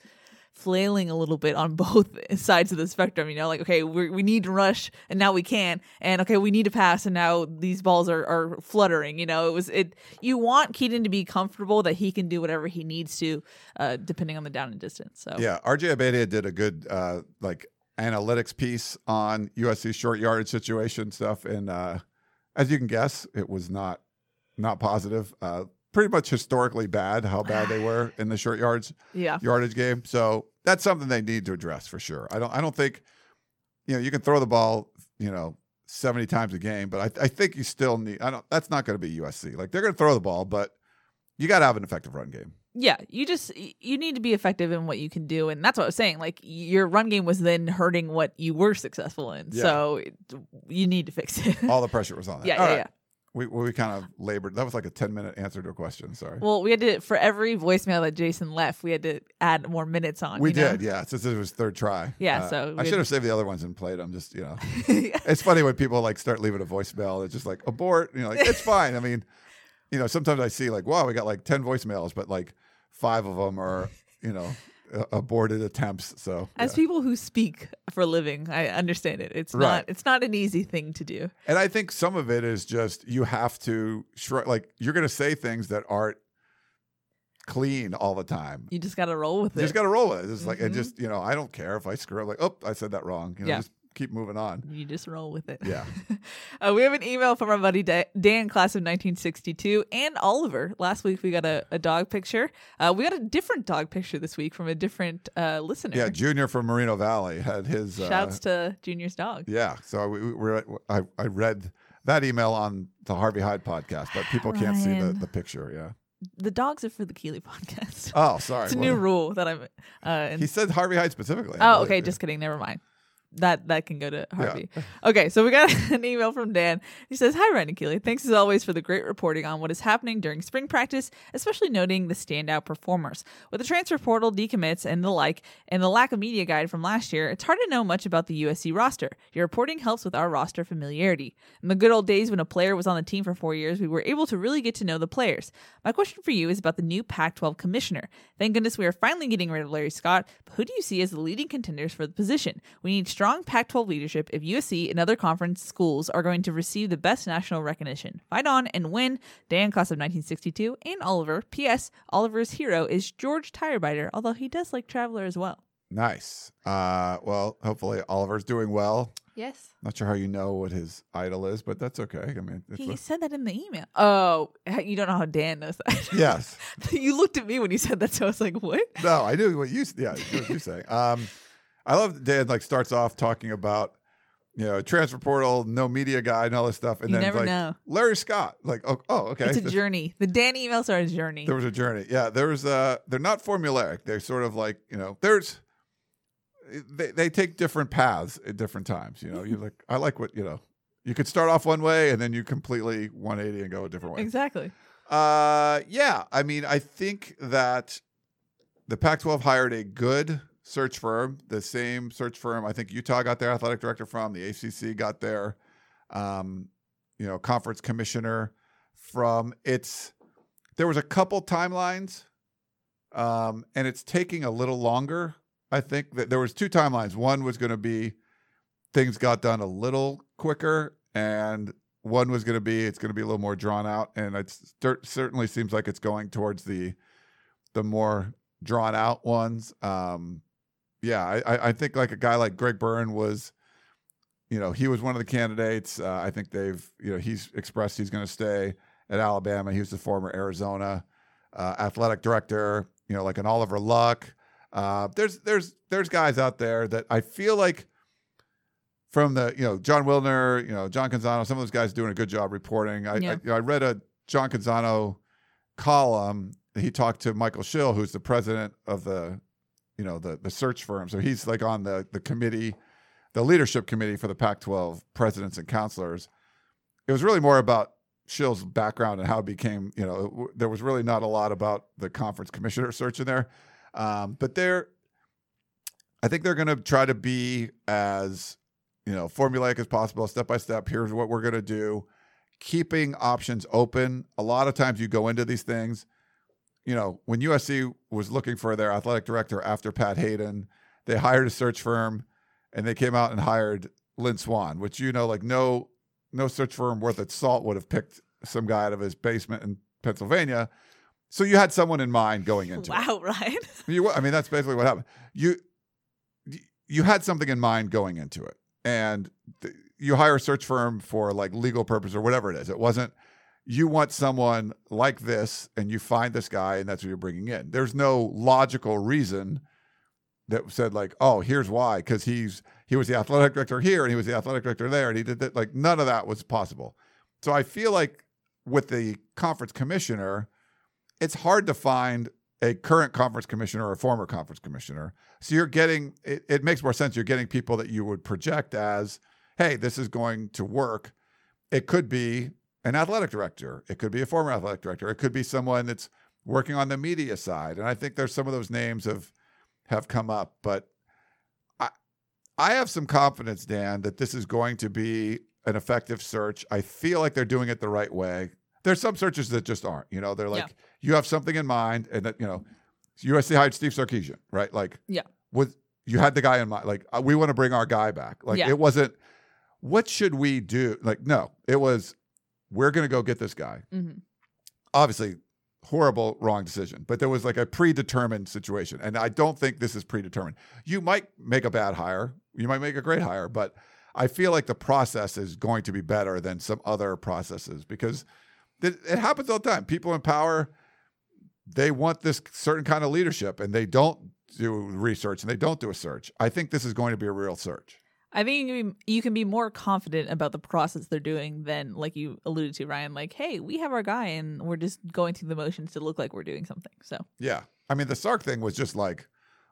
flailing a little bit on both sides of the spectrum. You know, like okay, we we need to rush and now we can, and okay, we need to pass and now these balls are are fluttering. You know, it was it. You want Kedon to be comfortable that he can do whatever he needs to, uh, depending on the down and distance. So yeah, RJ Abeytia did a good uh, like analytics piece on USC short yardage situation stuff, and uh, as you can guess, it was not not positive. Uh, pretty much historically bad how bad they were in the short yards yeah, yardage game. So that's something they need to address for sure. I don't I don't think you know you can throw the ball you know 70 times a game, but I, I think you still need I don't that's not going to be USC. Like they're going to throw the ball, but you got to have an effective run game. yeah. You just you need to be effective in what you can do, and that's what I was saying. Like your run game was then hurting what you were successful in. Yeah. So it, you need to fix it. All the pressure was on that. Yeah, All yeah, right. yeah. We we kind of labored. That was like a 10 minute answer to a question. Sorry. Well, we had to for every voicemail that Jason left, we had to add more minutes on. we you know? did, yeah. Since it was third try. Yeah, Uh, so I should have saved the other ones and played them. Just you know, it's funny when people like start leaving a voicemail. It's just like abort. You know, like it's fine. I mean, you know, sometimes I see like, wow, we got like ten voicemails, but like five of them are, you know, Uh, aborted attempts. So As yeah. people who speak for a living, I understand it. It's Right. not it's not an easy thing to do. and I think some of it is just you have to shrug. Like you're going to say things that aren't clean all the time. You just got to roll with You it. just got to roll with it. It's like, and mm-hmm. just, you know, I don't care if I screw up. Like, oh, I said that wrong. You know, Yeah. just keep moving on. you just roll with it. Yeah. uh, we have an email from our buddy Dan, class of 1962, and Oliver. Last week we got a, a dog picture. Uh, we got a different dog picture this week from a different uh, listener. Yeah. Junior from Moreno Valley had his. Uh, Shouts to Junior's dog. Yeah. So we, we were, I, I read that email on the Harvey Hyde podcast, but people can't see the, the picture. Yeah. The dogs are for the Keely podcast. Oh, sorry. it's a Well, new rule that I'm. Uh, and- He said Harvey Hyde specifically. Oh, okay. Just kidding. Never mind. That that can go to Harvey. Okay, so we got an email from Dan. He says, "Hi, Ryan and Keely. Thanks as always for the great reporting on what is happening during spring practice, especially noting the standout performers. With the transfer portal, decommits, and the like, and the lack of media guide from last year, it's hard to know much about the USC roster. Your reporting helps with our roster familiarity. In the good old days when a player was on the team for four years, we were able to really get to know the players. My question for you is about the new Pac-12 commissioner. Thank goodness we are finally getting rid of Larry Scott. But who do you see as the leading contenders for the position? We need strong Pac 12 leadership if USC and other conference schools are going to receive the best national recognition. Fight on and win. Dan, class of 1962, and Oliver. P.S. Oliver's hero is George Tirebiter, although he does like Traveler as well. Nice. Uh, well, hopefully Oliver's doing well. Yes. Not sure how you know what his idol is, but that's okay. I mean, it's He a- said that in the email. Oh, you don't know how Dan knows that. yes. you looked at me when you said that, so I was like, what? No, I knew what you. Yeah, what you saying. Um, I love that Dan like starts off talking about you know transfer portal, no media guy, and all this stuff, and You then like know. Larry Scott. Like, oh, oh okay. It's a journey. The Dan emails are a journey. There was a journey. Yeah, there was uh they're not formulaic. They're sort of like, you know, there's they they take different paths at different times, you know. You like I like what, you know, you could start off one way and then you completely 180 and go a different way. Exactly. Uh yeah, I mean, I think that the Pac-12 hired a good search firm, the same search firm I think Utah got their athletic director from, the ACC got their um you know, conference commissioner from it's there was a couple timelines um and it's taking a little longer. I think that there was two timelines. One was going to be things got done a little quicker and one was going to be it's going to be a little more drawn out and it certainly seems like it's going towards the the more drawn out ones um yeah i i think like a guy like greg byrne was you know he was one of the candidates uh, i think they've you know he's expressed he's going to stay at alabama he was the former arizona uh, athletic director you know like an oliver luck uh, there's there's there's guys out there that i feel like from the you know Jon Wilner, you know John Canzano, some of those guys doing a good job reporting. I Yeah. I, you know, I read a John Canzano column. He talked to Michael Schill, who's the president of the you know the the search firm. So he's like on the the committee, the leadership committee for the Pac-12 presidents and counselors. It was really more about Schill's background and how it became. You know, w- there was really not a lot about the conference commissioner search in there, um, but they're. I think they're going to try to be as you know formulaic as possible step by step here's what we're going to do keeping options open a lot of times you go into these things you know when usc was looking for their athletic director after pat haden they hired a search firm and they came out and hired lynn swann which you know like no no search firm worth its salt would have picked some guy out of his basement in pennsylvania so you had someone in mind going into it Wow, Ryan. you, I mean, that's basically what happened. You you had something in mind going into it, and th- you hire a search firm for like legal purpose or whatever it is. It wasn't you want someone like this, and you find this guy, and that's what you're bringing in. There's no logical reason that said like, oh, here's why, because he's he was the athletic director here, and he was the athletic director there, and he did that. Like none of that was possible. So I feel like with the conference commissioner, it's hard to find a current conference commissioner or a former conference commissioner. So you're getting it, it makes more sense. You're getting people that you would project as, hey, this is going to work. It could be an athletic director. It could be a former athletic director. It could be someone that's working on the media side. And I think there's some of those names have have come up. But I I have some confidence, Dan, that this is going to be an effective search. I feel like they're doing it the right way. There's some searches that just aren't. You know, they're like, Yeah. you have something in mind, and that you know, USC hired Steve Sarkisian, right? Like, Yeah. was you had the guy in mind? Like, uh, we want to bring our guy back. Like, Yeah. it wasn't. What should we do? Like, no, it was. We're going to go get this guy. Mhm. Obviously, horrible, wrong decision. But there was like a predetermined situation, and I don't think this is predetermined. You might make a bad hire. You might make a great hire, but I feel like the process is going to be better than some other processes because it, it happens all the time. People in power, they want this certain kind of leadership, and they don't do research and they don't do a search. I think this is going to be a real search. I think you can be- you can be more confident about the process they're doing than, like you alluded to, Ryan. Like, hey, we have our guy, and we're just going through the motions to look like we're doing something. So, Yeah. I mean, the Sark thing was just like,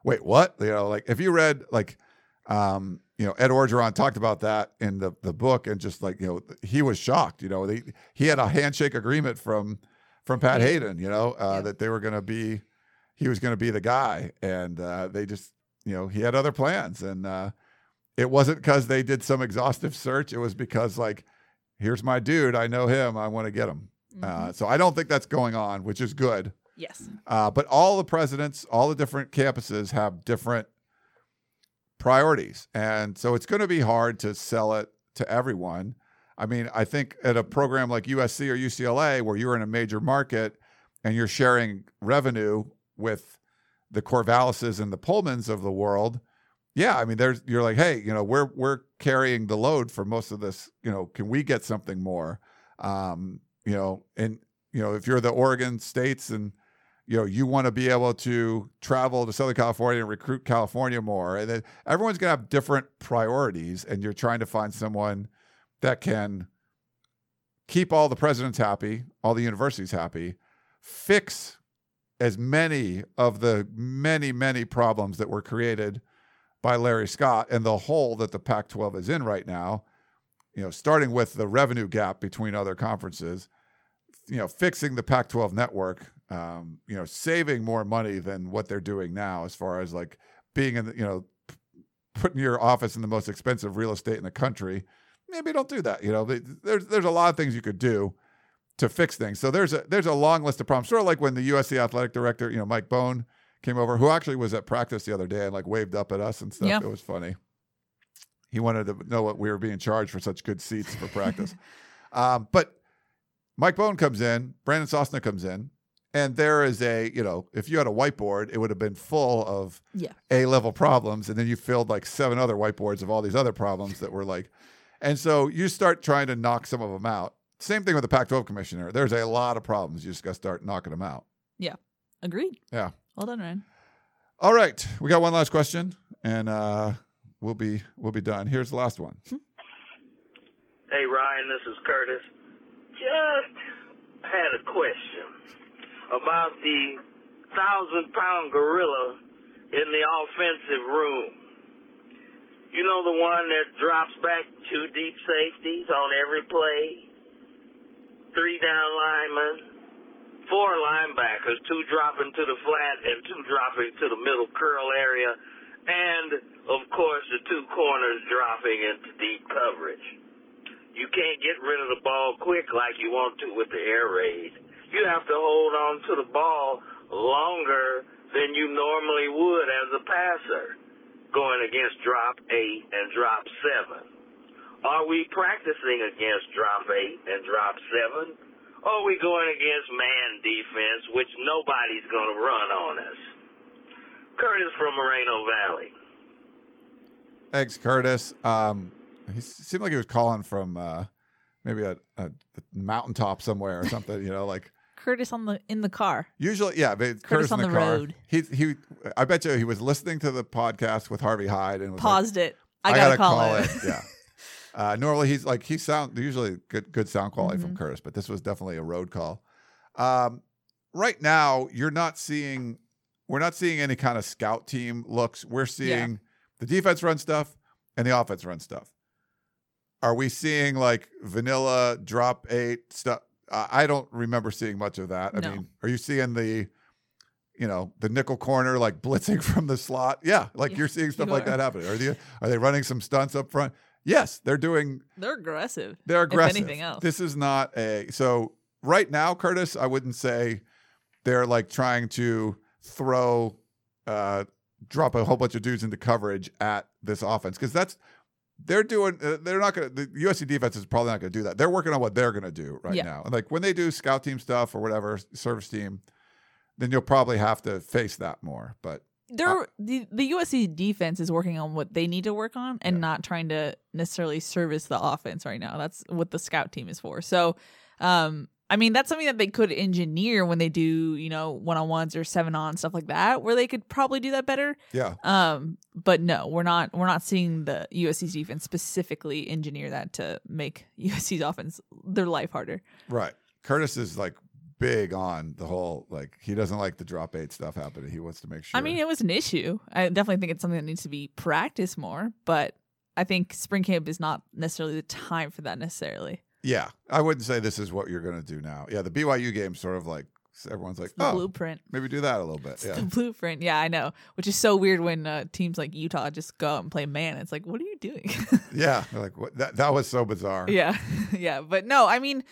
wait, what? You know, like if you read like, um, you know, Ed Orgeron talked about that in the, the book and just like, you know, he was shocked, you know, they, he had a handshake agreement from, from Pat Haden, you know, uh, that they were going to be, he was going to be the guy. And, uh, they just, you know, he had other plans and, uh, it wasn't because they did some exhaustive search. It was because like, here's my dude. I know him. I want to get him. Uh, so I don't think that's going on, which is good. yes. Uh, but all the presidents, all the different campuses have different priorities. And so it's going to be hard to sell it to everyone. I mean, I think at a program like USC or UCLA, where you're in a major market and you're sharing revenue with the Corvallises and the Pullmans of the world, yeah, I mean, there's you're like, hey, you know, we're we're carrying the load for most of this. You know, can we get something more? Um, you know, and you know, if you're the Oregon states and you know you want to be able to travel to Southern California and recruit California more, and then everyone's gonna have different priorities, and you're trying to find someone that can keep all the presidents happy, all the universities happy, fix as many of the many many problems that were created by Larry Scott and the hole that the Pac 12 is in right now, you know, starting with the revenue gap between other conferences, you know, fixing the Pac 12 network, um, you know, saving more money than what they're doing now as far as like being in, the, you know, putting your office in the most expensive real estate in the country. Maybe don't do that. You know, there's there's a lot of things you could do to fix things. So there's a there's a long list of problems. Sort of like when the USC athletic director, you know, Mike Bohn came over, who actually was at practice the other day and like waved up at us and stuff. Yeah. It was funny. He wanted to know what we were being charged for such good seats for practice. um, but Mike Bohn comes in, Brandon Sosna comes in, and there is a, you know, if you had a whiteboard, it would have been full of Yeah. A level problems. And then you filled like seven other whiteboards of all these other problems that were like, and so you start trying to knock some of them out. Same thing with the Pac 12 commissioner. There's a lot of problems. You just got to start knocking them out. Yeah. Agreed. Yeah. Well done, Ryan. All right, we got one last question, and uh, we'll be we'll be done. Here's the last one. Hey Ryan, this is Curtis. Just had a question about the thousand pound gorilla in the offensive room. You know the one that drops back two deep safeties on every play? Three down linemen, four linebackers, two dropping to the flat and two dropping to the middle curl area, and of course the two corners dropping into deep coverage. You can't get rid of the ball quick like you want to with the air raid. You have to hold on to the ball longer than you normally would as a passer, going against drop eight and drop seven. Are we practicing against drop eight and drop seven? Or are we going against man defense, which nobody's going to run on us? Curtis from Moreno Valley. Thanks, Curtis. Um, he seemed like he was calling from uh, maybe a, a mountaintop somewhere or something. You know, like Curtis on the in the car. usually, yeah. But Curtis Curtis on in the, the car. road. He he. I bet you he was listening to the podcast with Harvey Hyde and was like, Paused it. I, gotta, call, it. yeah. Uh, normally he's like he sound usually good good sound quality Mm-hmm. from Curtis, but this was definitely a road call. Um, right now, you're not seeing we're not seeing any kind of scout team looks. We're seeing the defense run stuff and the offense run stuff. Are we seeing like vanilla drop eight stuff? Uh, I don't remember seeing much of that. I No. mean, are you seeing the you know the nickel corner like blitzing from the slot? Yeah, like Yeah, you're seeing stuff you like that happening. Are they are they running some stunts up front? Yes, they're doing. They're aggressive. They're aggressive. If anything else. This is not a so right now, Curtis. I wouldn't say they're like trying to throw, uh, drop a whole bunch of dudes into coverage at this offense because that's they're doing. Uh, they're not going to. The USC defense is probably not going to do that. They're working on what they're going to do right Yeah. now. And like when they do scout team stuff or whatever service team, then you'll probably have to face that more. But They're the the USC defense is working on what they need to work on and not trying to necessarily service the offense right now. That's what the scout team is for. So, um, I mean, that's something that they could engineer when they do, you know, one on ones or seven on stuff like that, where they could probably do that better. yeah, Um, but no, we're not. We're not seeing the USC's defense specifically engineer that to make USC's offense their life harder. right. Curtis is like big on the whole like he doesn't like the drop eight stuff happening. He wants to make sure. I mean, it was an issue. I definitely think it's something that needs to be practiced more, but I think spring camp is not necessarily the time for that necessarily. yeah, I wouldn't say this is what you're going to do now. Yeah, the BYU game sort of like everyone's like, oh, blueprint. maybe do that a little bit. It's Yeah, the blueprint. Yeah, I know. Which is so weird when uh, teams like Utah just go out and play man. It's like, what are you doing? yeah. Like what, that that was so bizarre. yeah, yeah. But no, I mean,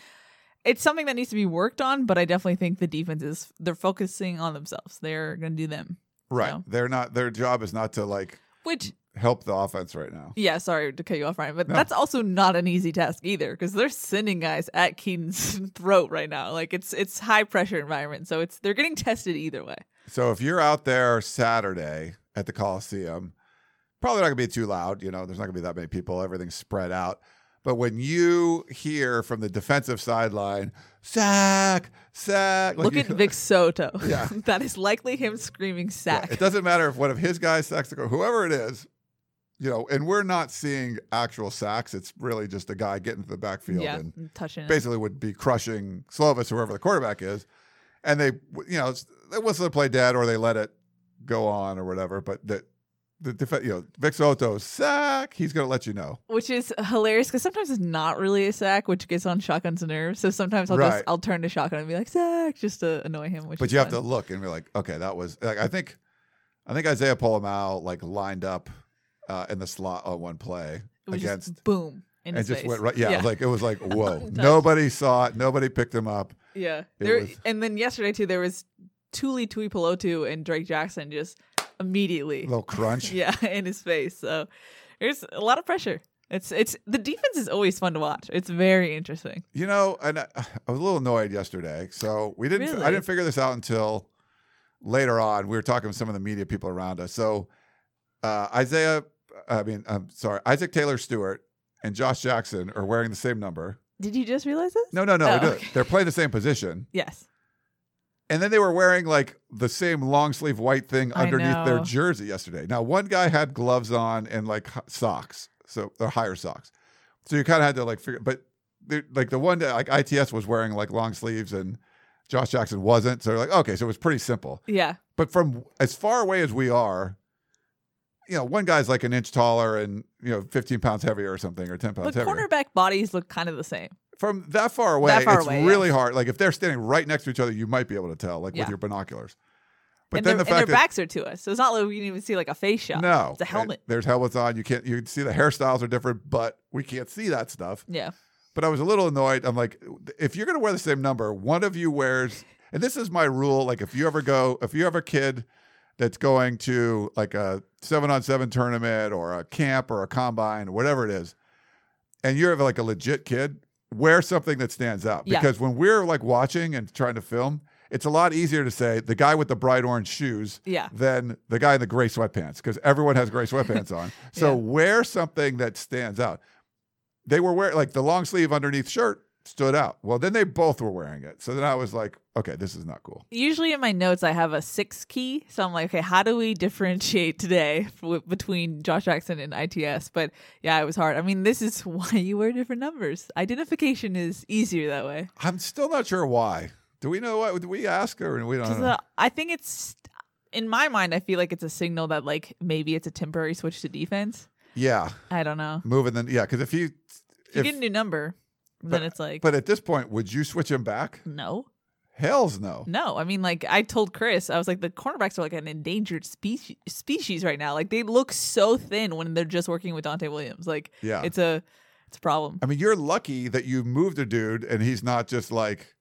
it's something that needs to be worked on. But I definitely think the defense is they're focusing on themselves. They're going to do them. Right. So- They're not. Their job is not to like Which help the offense right now. Yeah, sorry to cut you off, Ryan, but No. that's also not an easy task either because they're sending guys at Kedon's throat right now. Like it's it's high pressure environment, so it's they're getting tested either way. So if you're out there Saturday at the Coliseum, probably not gonna be too loud. You know, there's not gonna be that many people. Everything's spread out. But when you hear from the defensive sideline, sack, sack, like Look you- at Vic So'oto. Yeah. that is likely him screaming sack. It doesn't matter if one of his guys sacks the whoever it is, you know, and we're not seeing actual sacks. It's really just a guy getting to the backfield yeah, and touching it. basically would be crushing Slovis, whoever the quarterback is. And they, you know, it's- they whistle the play dead or they let it go on or whatever. But the, the you know, Vic So'oto sack, he's going to let you know. Which is hilarious because sometimes it's not really a sack, which gets on Shotgun's nerves. So sometimes I'll Right. just I'll turn to Shotgun and be like sack just to annoy him. Which But is you have fun. to look and be like, okay, that was, like, I think, I think Isaiah Pola-Mao like lined up uh, in the slot on one play It was against just boom in and his just face. went right. Yeah, like it was like whoa. Nobody saw it. Nobody picked him up. Yeah. It There was- and then yesterday too there was Tuli Tuipulotu and Drake Jackson just immediately A little crunch. yeah, in his face. So there's a lot of pressure. It's it's the defense is always fun to watch. It's very interesting. You know, and I, I was a little annoyed yesterday. So we didn't. I didn't figure this out until later on. We were talking with some of the media people around us. So uh, Isaiah, I mean, I'm sorry, Isaac Taylor Stewart and Josh Jackson are wearing the same number. Did you just realize this? No, no, no. Oh, okay. They're playing the same position. Yes. And then they were wearing like the same long sleeve white thing I underneath their know. jersey yesterday. Now, one guy had gloves on and like h- socks, so they're higher socks. So you kind of had to like figure, but like the one that like ITS was wearing like long sleeves and Josh Jackson wasn't. So they're like, okay, so it was pretty simple. Yeah. But from as far away as we are, you know, one guy's like an inch taller and you know, 15 pounds heavier or something, or 10 pounds But heavier. cornerback bodies look kind of the same. From that far away, That far it's away, really yes. hard. Like if they're standing right next to each other, you might be able to tell, like Yeah. with your binoculars. But and then their, the and fact their that backs are to us. So it's not like we can even see like a face shot. No, It's a helmet. And There's helmets on. You can't. You can see the hairstyles are different, but we can't see that stuff. Yeah. But I was a little annoyed. I'm like, if you're going to wear the same number, one of you wears. And this is my rule. Like, if you ever go, if you have a kid that's going to like a seven on seven tournament or a camp or a combine or whatever it is, and you're like a legit kid, wear something that stands out. Yeah. Because when we're like watching and trying to film, it's a lot easier to say the guy with the bright orange shoes Yeah. than the guy in the gray sweatpants because everyone has gray sweatpants on. So Yeah. wear something that stands out. They were wearing like the long sleeve underneath shirt stood out. Well, then they both were wearing it. So then I was like, okay, this is not cool. Usually in my notes, I have a six key. So I'm like, okay, how do we differentiate today w- between Josh Jackson and ITS? But yeah, it was hard. I mean, this is why you wear different numbers. Identification is easier that way. I'm still not sure why. Do we know what? Do we ask her? and We don't know. uh, I think it's, in my mind, I feel like it's a signal that like maybe it's a temporary switch to defense. yeah, I don't know. moving then. Yeah, because if you, If you get a new number, then it's like, but at this point, would you switch him back? no. Hell's no. No, I mean, like I told Chris, I was like, the cornerbacks are like an endangered species species right now. Like they look so thin when they're just working with Donte Williams. Like, Yeah. it's a it's a problem. I mean, you're lucky that you moved a dude and he's not just like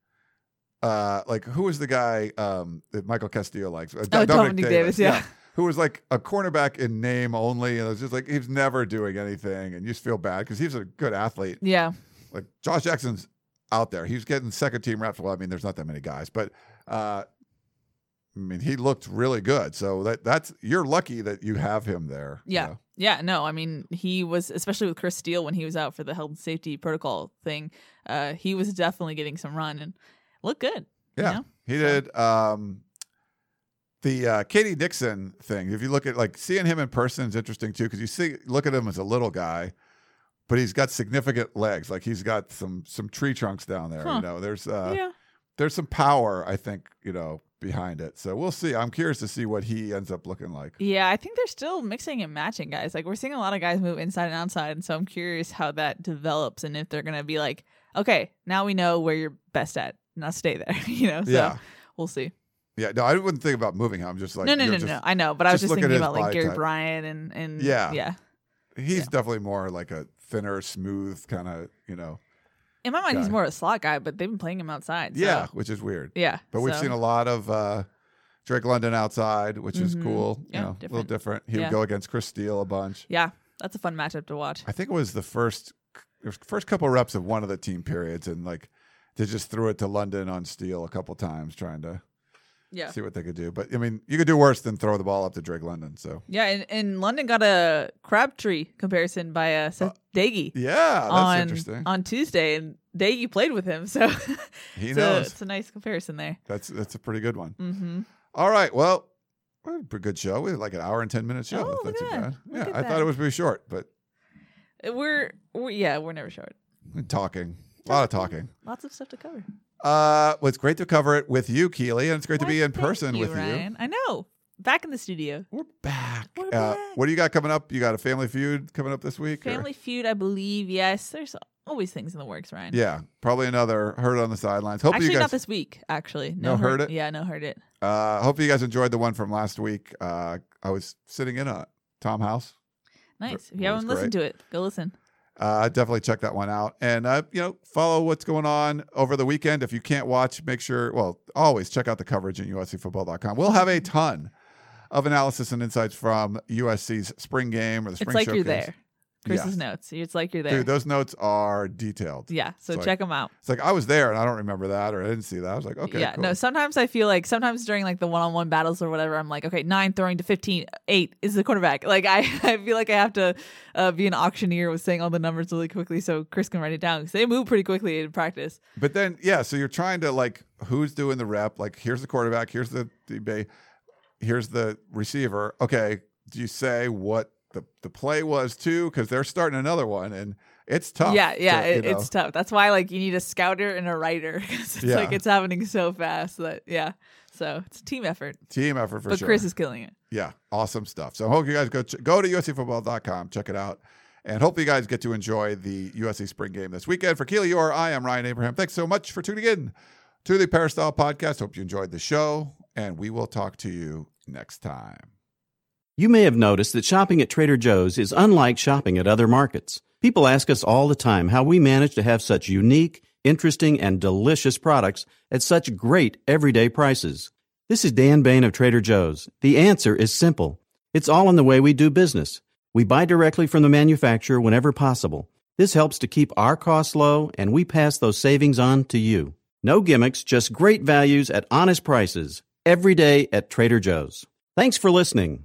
uh, like who was the guy um, that Michael Castillo likes? Uh, Oh, Dominic Davis, yeah. Who was like a cornerback in name only, and it was just like he's never doing anything, and you just feel bad because he's a good athlete. Yeah. Like Josh Jackson's out there, he's getting second team reps. Well, I mean, there's not that many guys, but uh, I mean, he looked really good. So that that's you're lucky that you have him there. you Yeah. know? Yeah, no, I mean, he was, especially with Chris Steele when he was out for the health and safety protocol thing, uh, he was definitely getting some run and looked good. you Yeah, know? he did. Um, the uh, K.D. Nixon thing. If you look at like seeing him in person is interesting too, because you see look at him as a little guy, but he's got significant legs. Like he's got some some tree trunks down there. Huh. You know, there's uh, Yeah. there's some power. I think you know behind it. So we'll see. I'm curious to see what he ends up looking like. Yeah, I think they're still mixing and matching guys. Like we're seeing a lot of guys move inside and outside, and so I'm curious how that develops and if they're gonna be like, okay, now we know where you're best at. Now stay there. you know, so Yeah. we'll see. Yeah, no, I wouldn't think about moving him. I'm just like no, no, no, know, no, just- no. I know, but I was just thinking about like Gary type. Bryant and and Yeah. yeah. He's definitely more like a thinner, smooth kind of you know. In my mind, he's guy. more a slot guy, but they've been playing him outside. so- Yeah, which is weird. Yeah, But we've so- seen a lot of uh, Drake London outside, which is Mhm. cool. Yeah, you know, a little different. different. He Yeah. would go against Chris Steele a bunch. Yeah, that's a fun matchup to watch. I think it was the first first couple reps of one of the team periods, and like they just threw it to London on Steele a couple times, trying to Yeah. see what they could do. But I mean, you could do worse than throw the ball up to Drake London. So Yeah, and, and London got a Crabtree comparison by uh, Seth Doege. yeah, that's on, interesting. On Tuesday, and He played with him, so He it's a- knows. it's a nice comparison there. That's that's a pretty good one. Mm-hmm. All right, well. Pretty good show. We had like an hour and ten minute show. Oh, That's not look at that. bad. Yeah, I that. thought it was pretty short, but We're, we're yeah, we're never short. talking, a lot of talking. Lots of stuff to cover. Uh, well, it's great to cover it with you, Keely, and it's great to be in person with you, with Ryan. I know. Back in the studio. We're back. We're you. Uh, what do you got coming up? You got a Family Feud coming up this week? or- Family Feud, I believe. Yes, there's always things in the works, Ryan. Yeah, probably another Heard on the sidelines. Hope actually, you guys not this week. Actually, No, heard it? Yeah, no, heard it. Uh, hope you guys enjoyed the one from last week. Uh, I was sitting in a Tom House. Nice. If you haven't listened to it, go listen. Uh, definitely check that one out, and uh, you know, follow what's going on over the weekend. If you can't watch, make sure. Well, always check out the coverage at USCFootball.com. We'll have a ton of analysis and insights from USC's spring game or the spring It's like you're there. Chris's Yes. notes. It's like you're there. Dude, those notes are detailed. yeah, so It's like- check them out. It's like I was there and I don't remember that or I didn't see that. I was like, okay, yeah, cool. no, sometimes I feel like sometimes during like the one on one battles or whatever, I'm like, okay, nine throwing to 15, eight is the quarterback. Like, I, I feel like I have to uh, be an auctioneer with saying all the numbers really quickly so Chris can write it down because they move pretty quickly in practice. But then, yeah, so you're trying to like, who's doing the rep? Like, here's the quarterback, here's the DB, here's the receiver. Okay, do you say what the, the play was too? Because they're starting another one and it's tough. Yeah, yeah, to, it, it's tough. That's why like you need a scouter and a writer 'cause it's Yeah. like it's happening so fast that yeah. So it's a team effort. Team effort for but sure. But Chris is killing it. Yeah, awesome stuff. So I hope you guys go ch- go to USCFootball.com, check it out, and hope you guys get to enjoy the USC spring game this weekend. For Keely Eure, I am Ryan Abraham. Thanks so much for tuning in to the Peristyle Podcast. Hope you enjoyed the show, and we will talk to you next time. You may have noticed that shopping at Trader Joe's is unlike shopping at other markets. People ask us all the time how we manage to have such unique, interesting, and delicious products at such great everyday prices. This is Dan Bane of Trader Joe's. The answer is simple. It's all in the way we do business. We buy directly from the manufacturer whenever possible. This helps to keep our costs low, and we pass those savings on to you. No gimmicks, just great values at honest prices. Every day at Trader Joe's. Thanks for listening.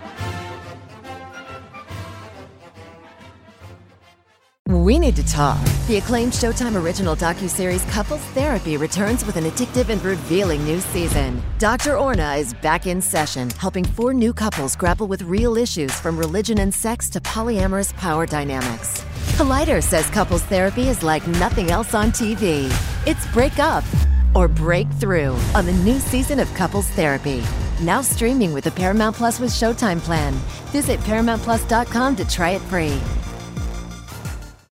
We need to talk. The acclaimed Showtime original docuseries Couples Therapy returns with an addictive and revealing new season. Dr. Orna is back in session, helping four new couples grapple with real issues from religion and sex to polyamorous power dynamics. Collider says couples therapy is like nothing else on TV. It's break up or breakthrough on the new season of Couples Therapy. Now streaming with the Paramount Plus with Showtime plan. Visit ParamountPlus.com to try it free.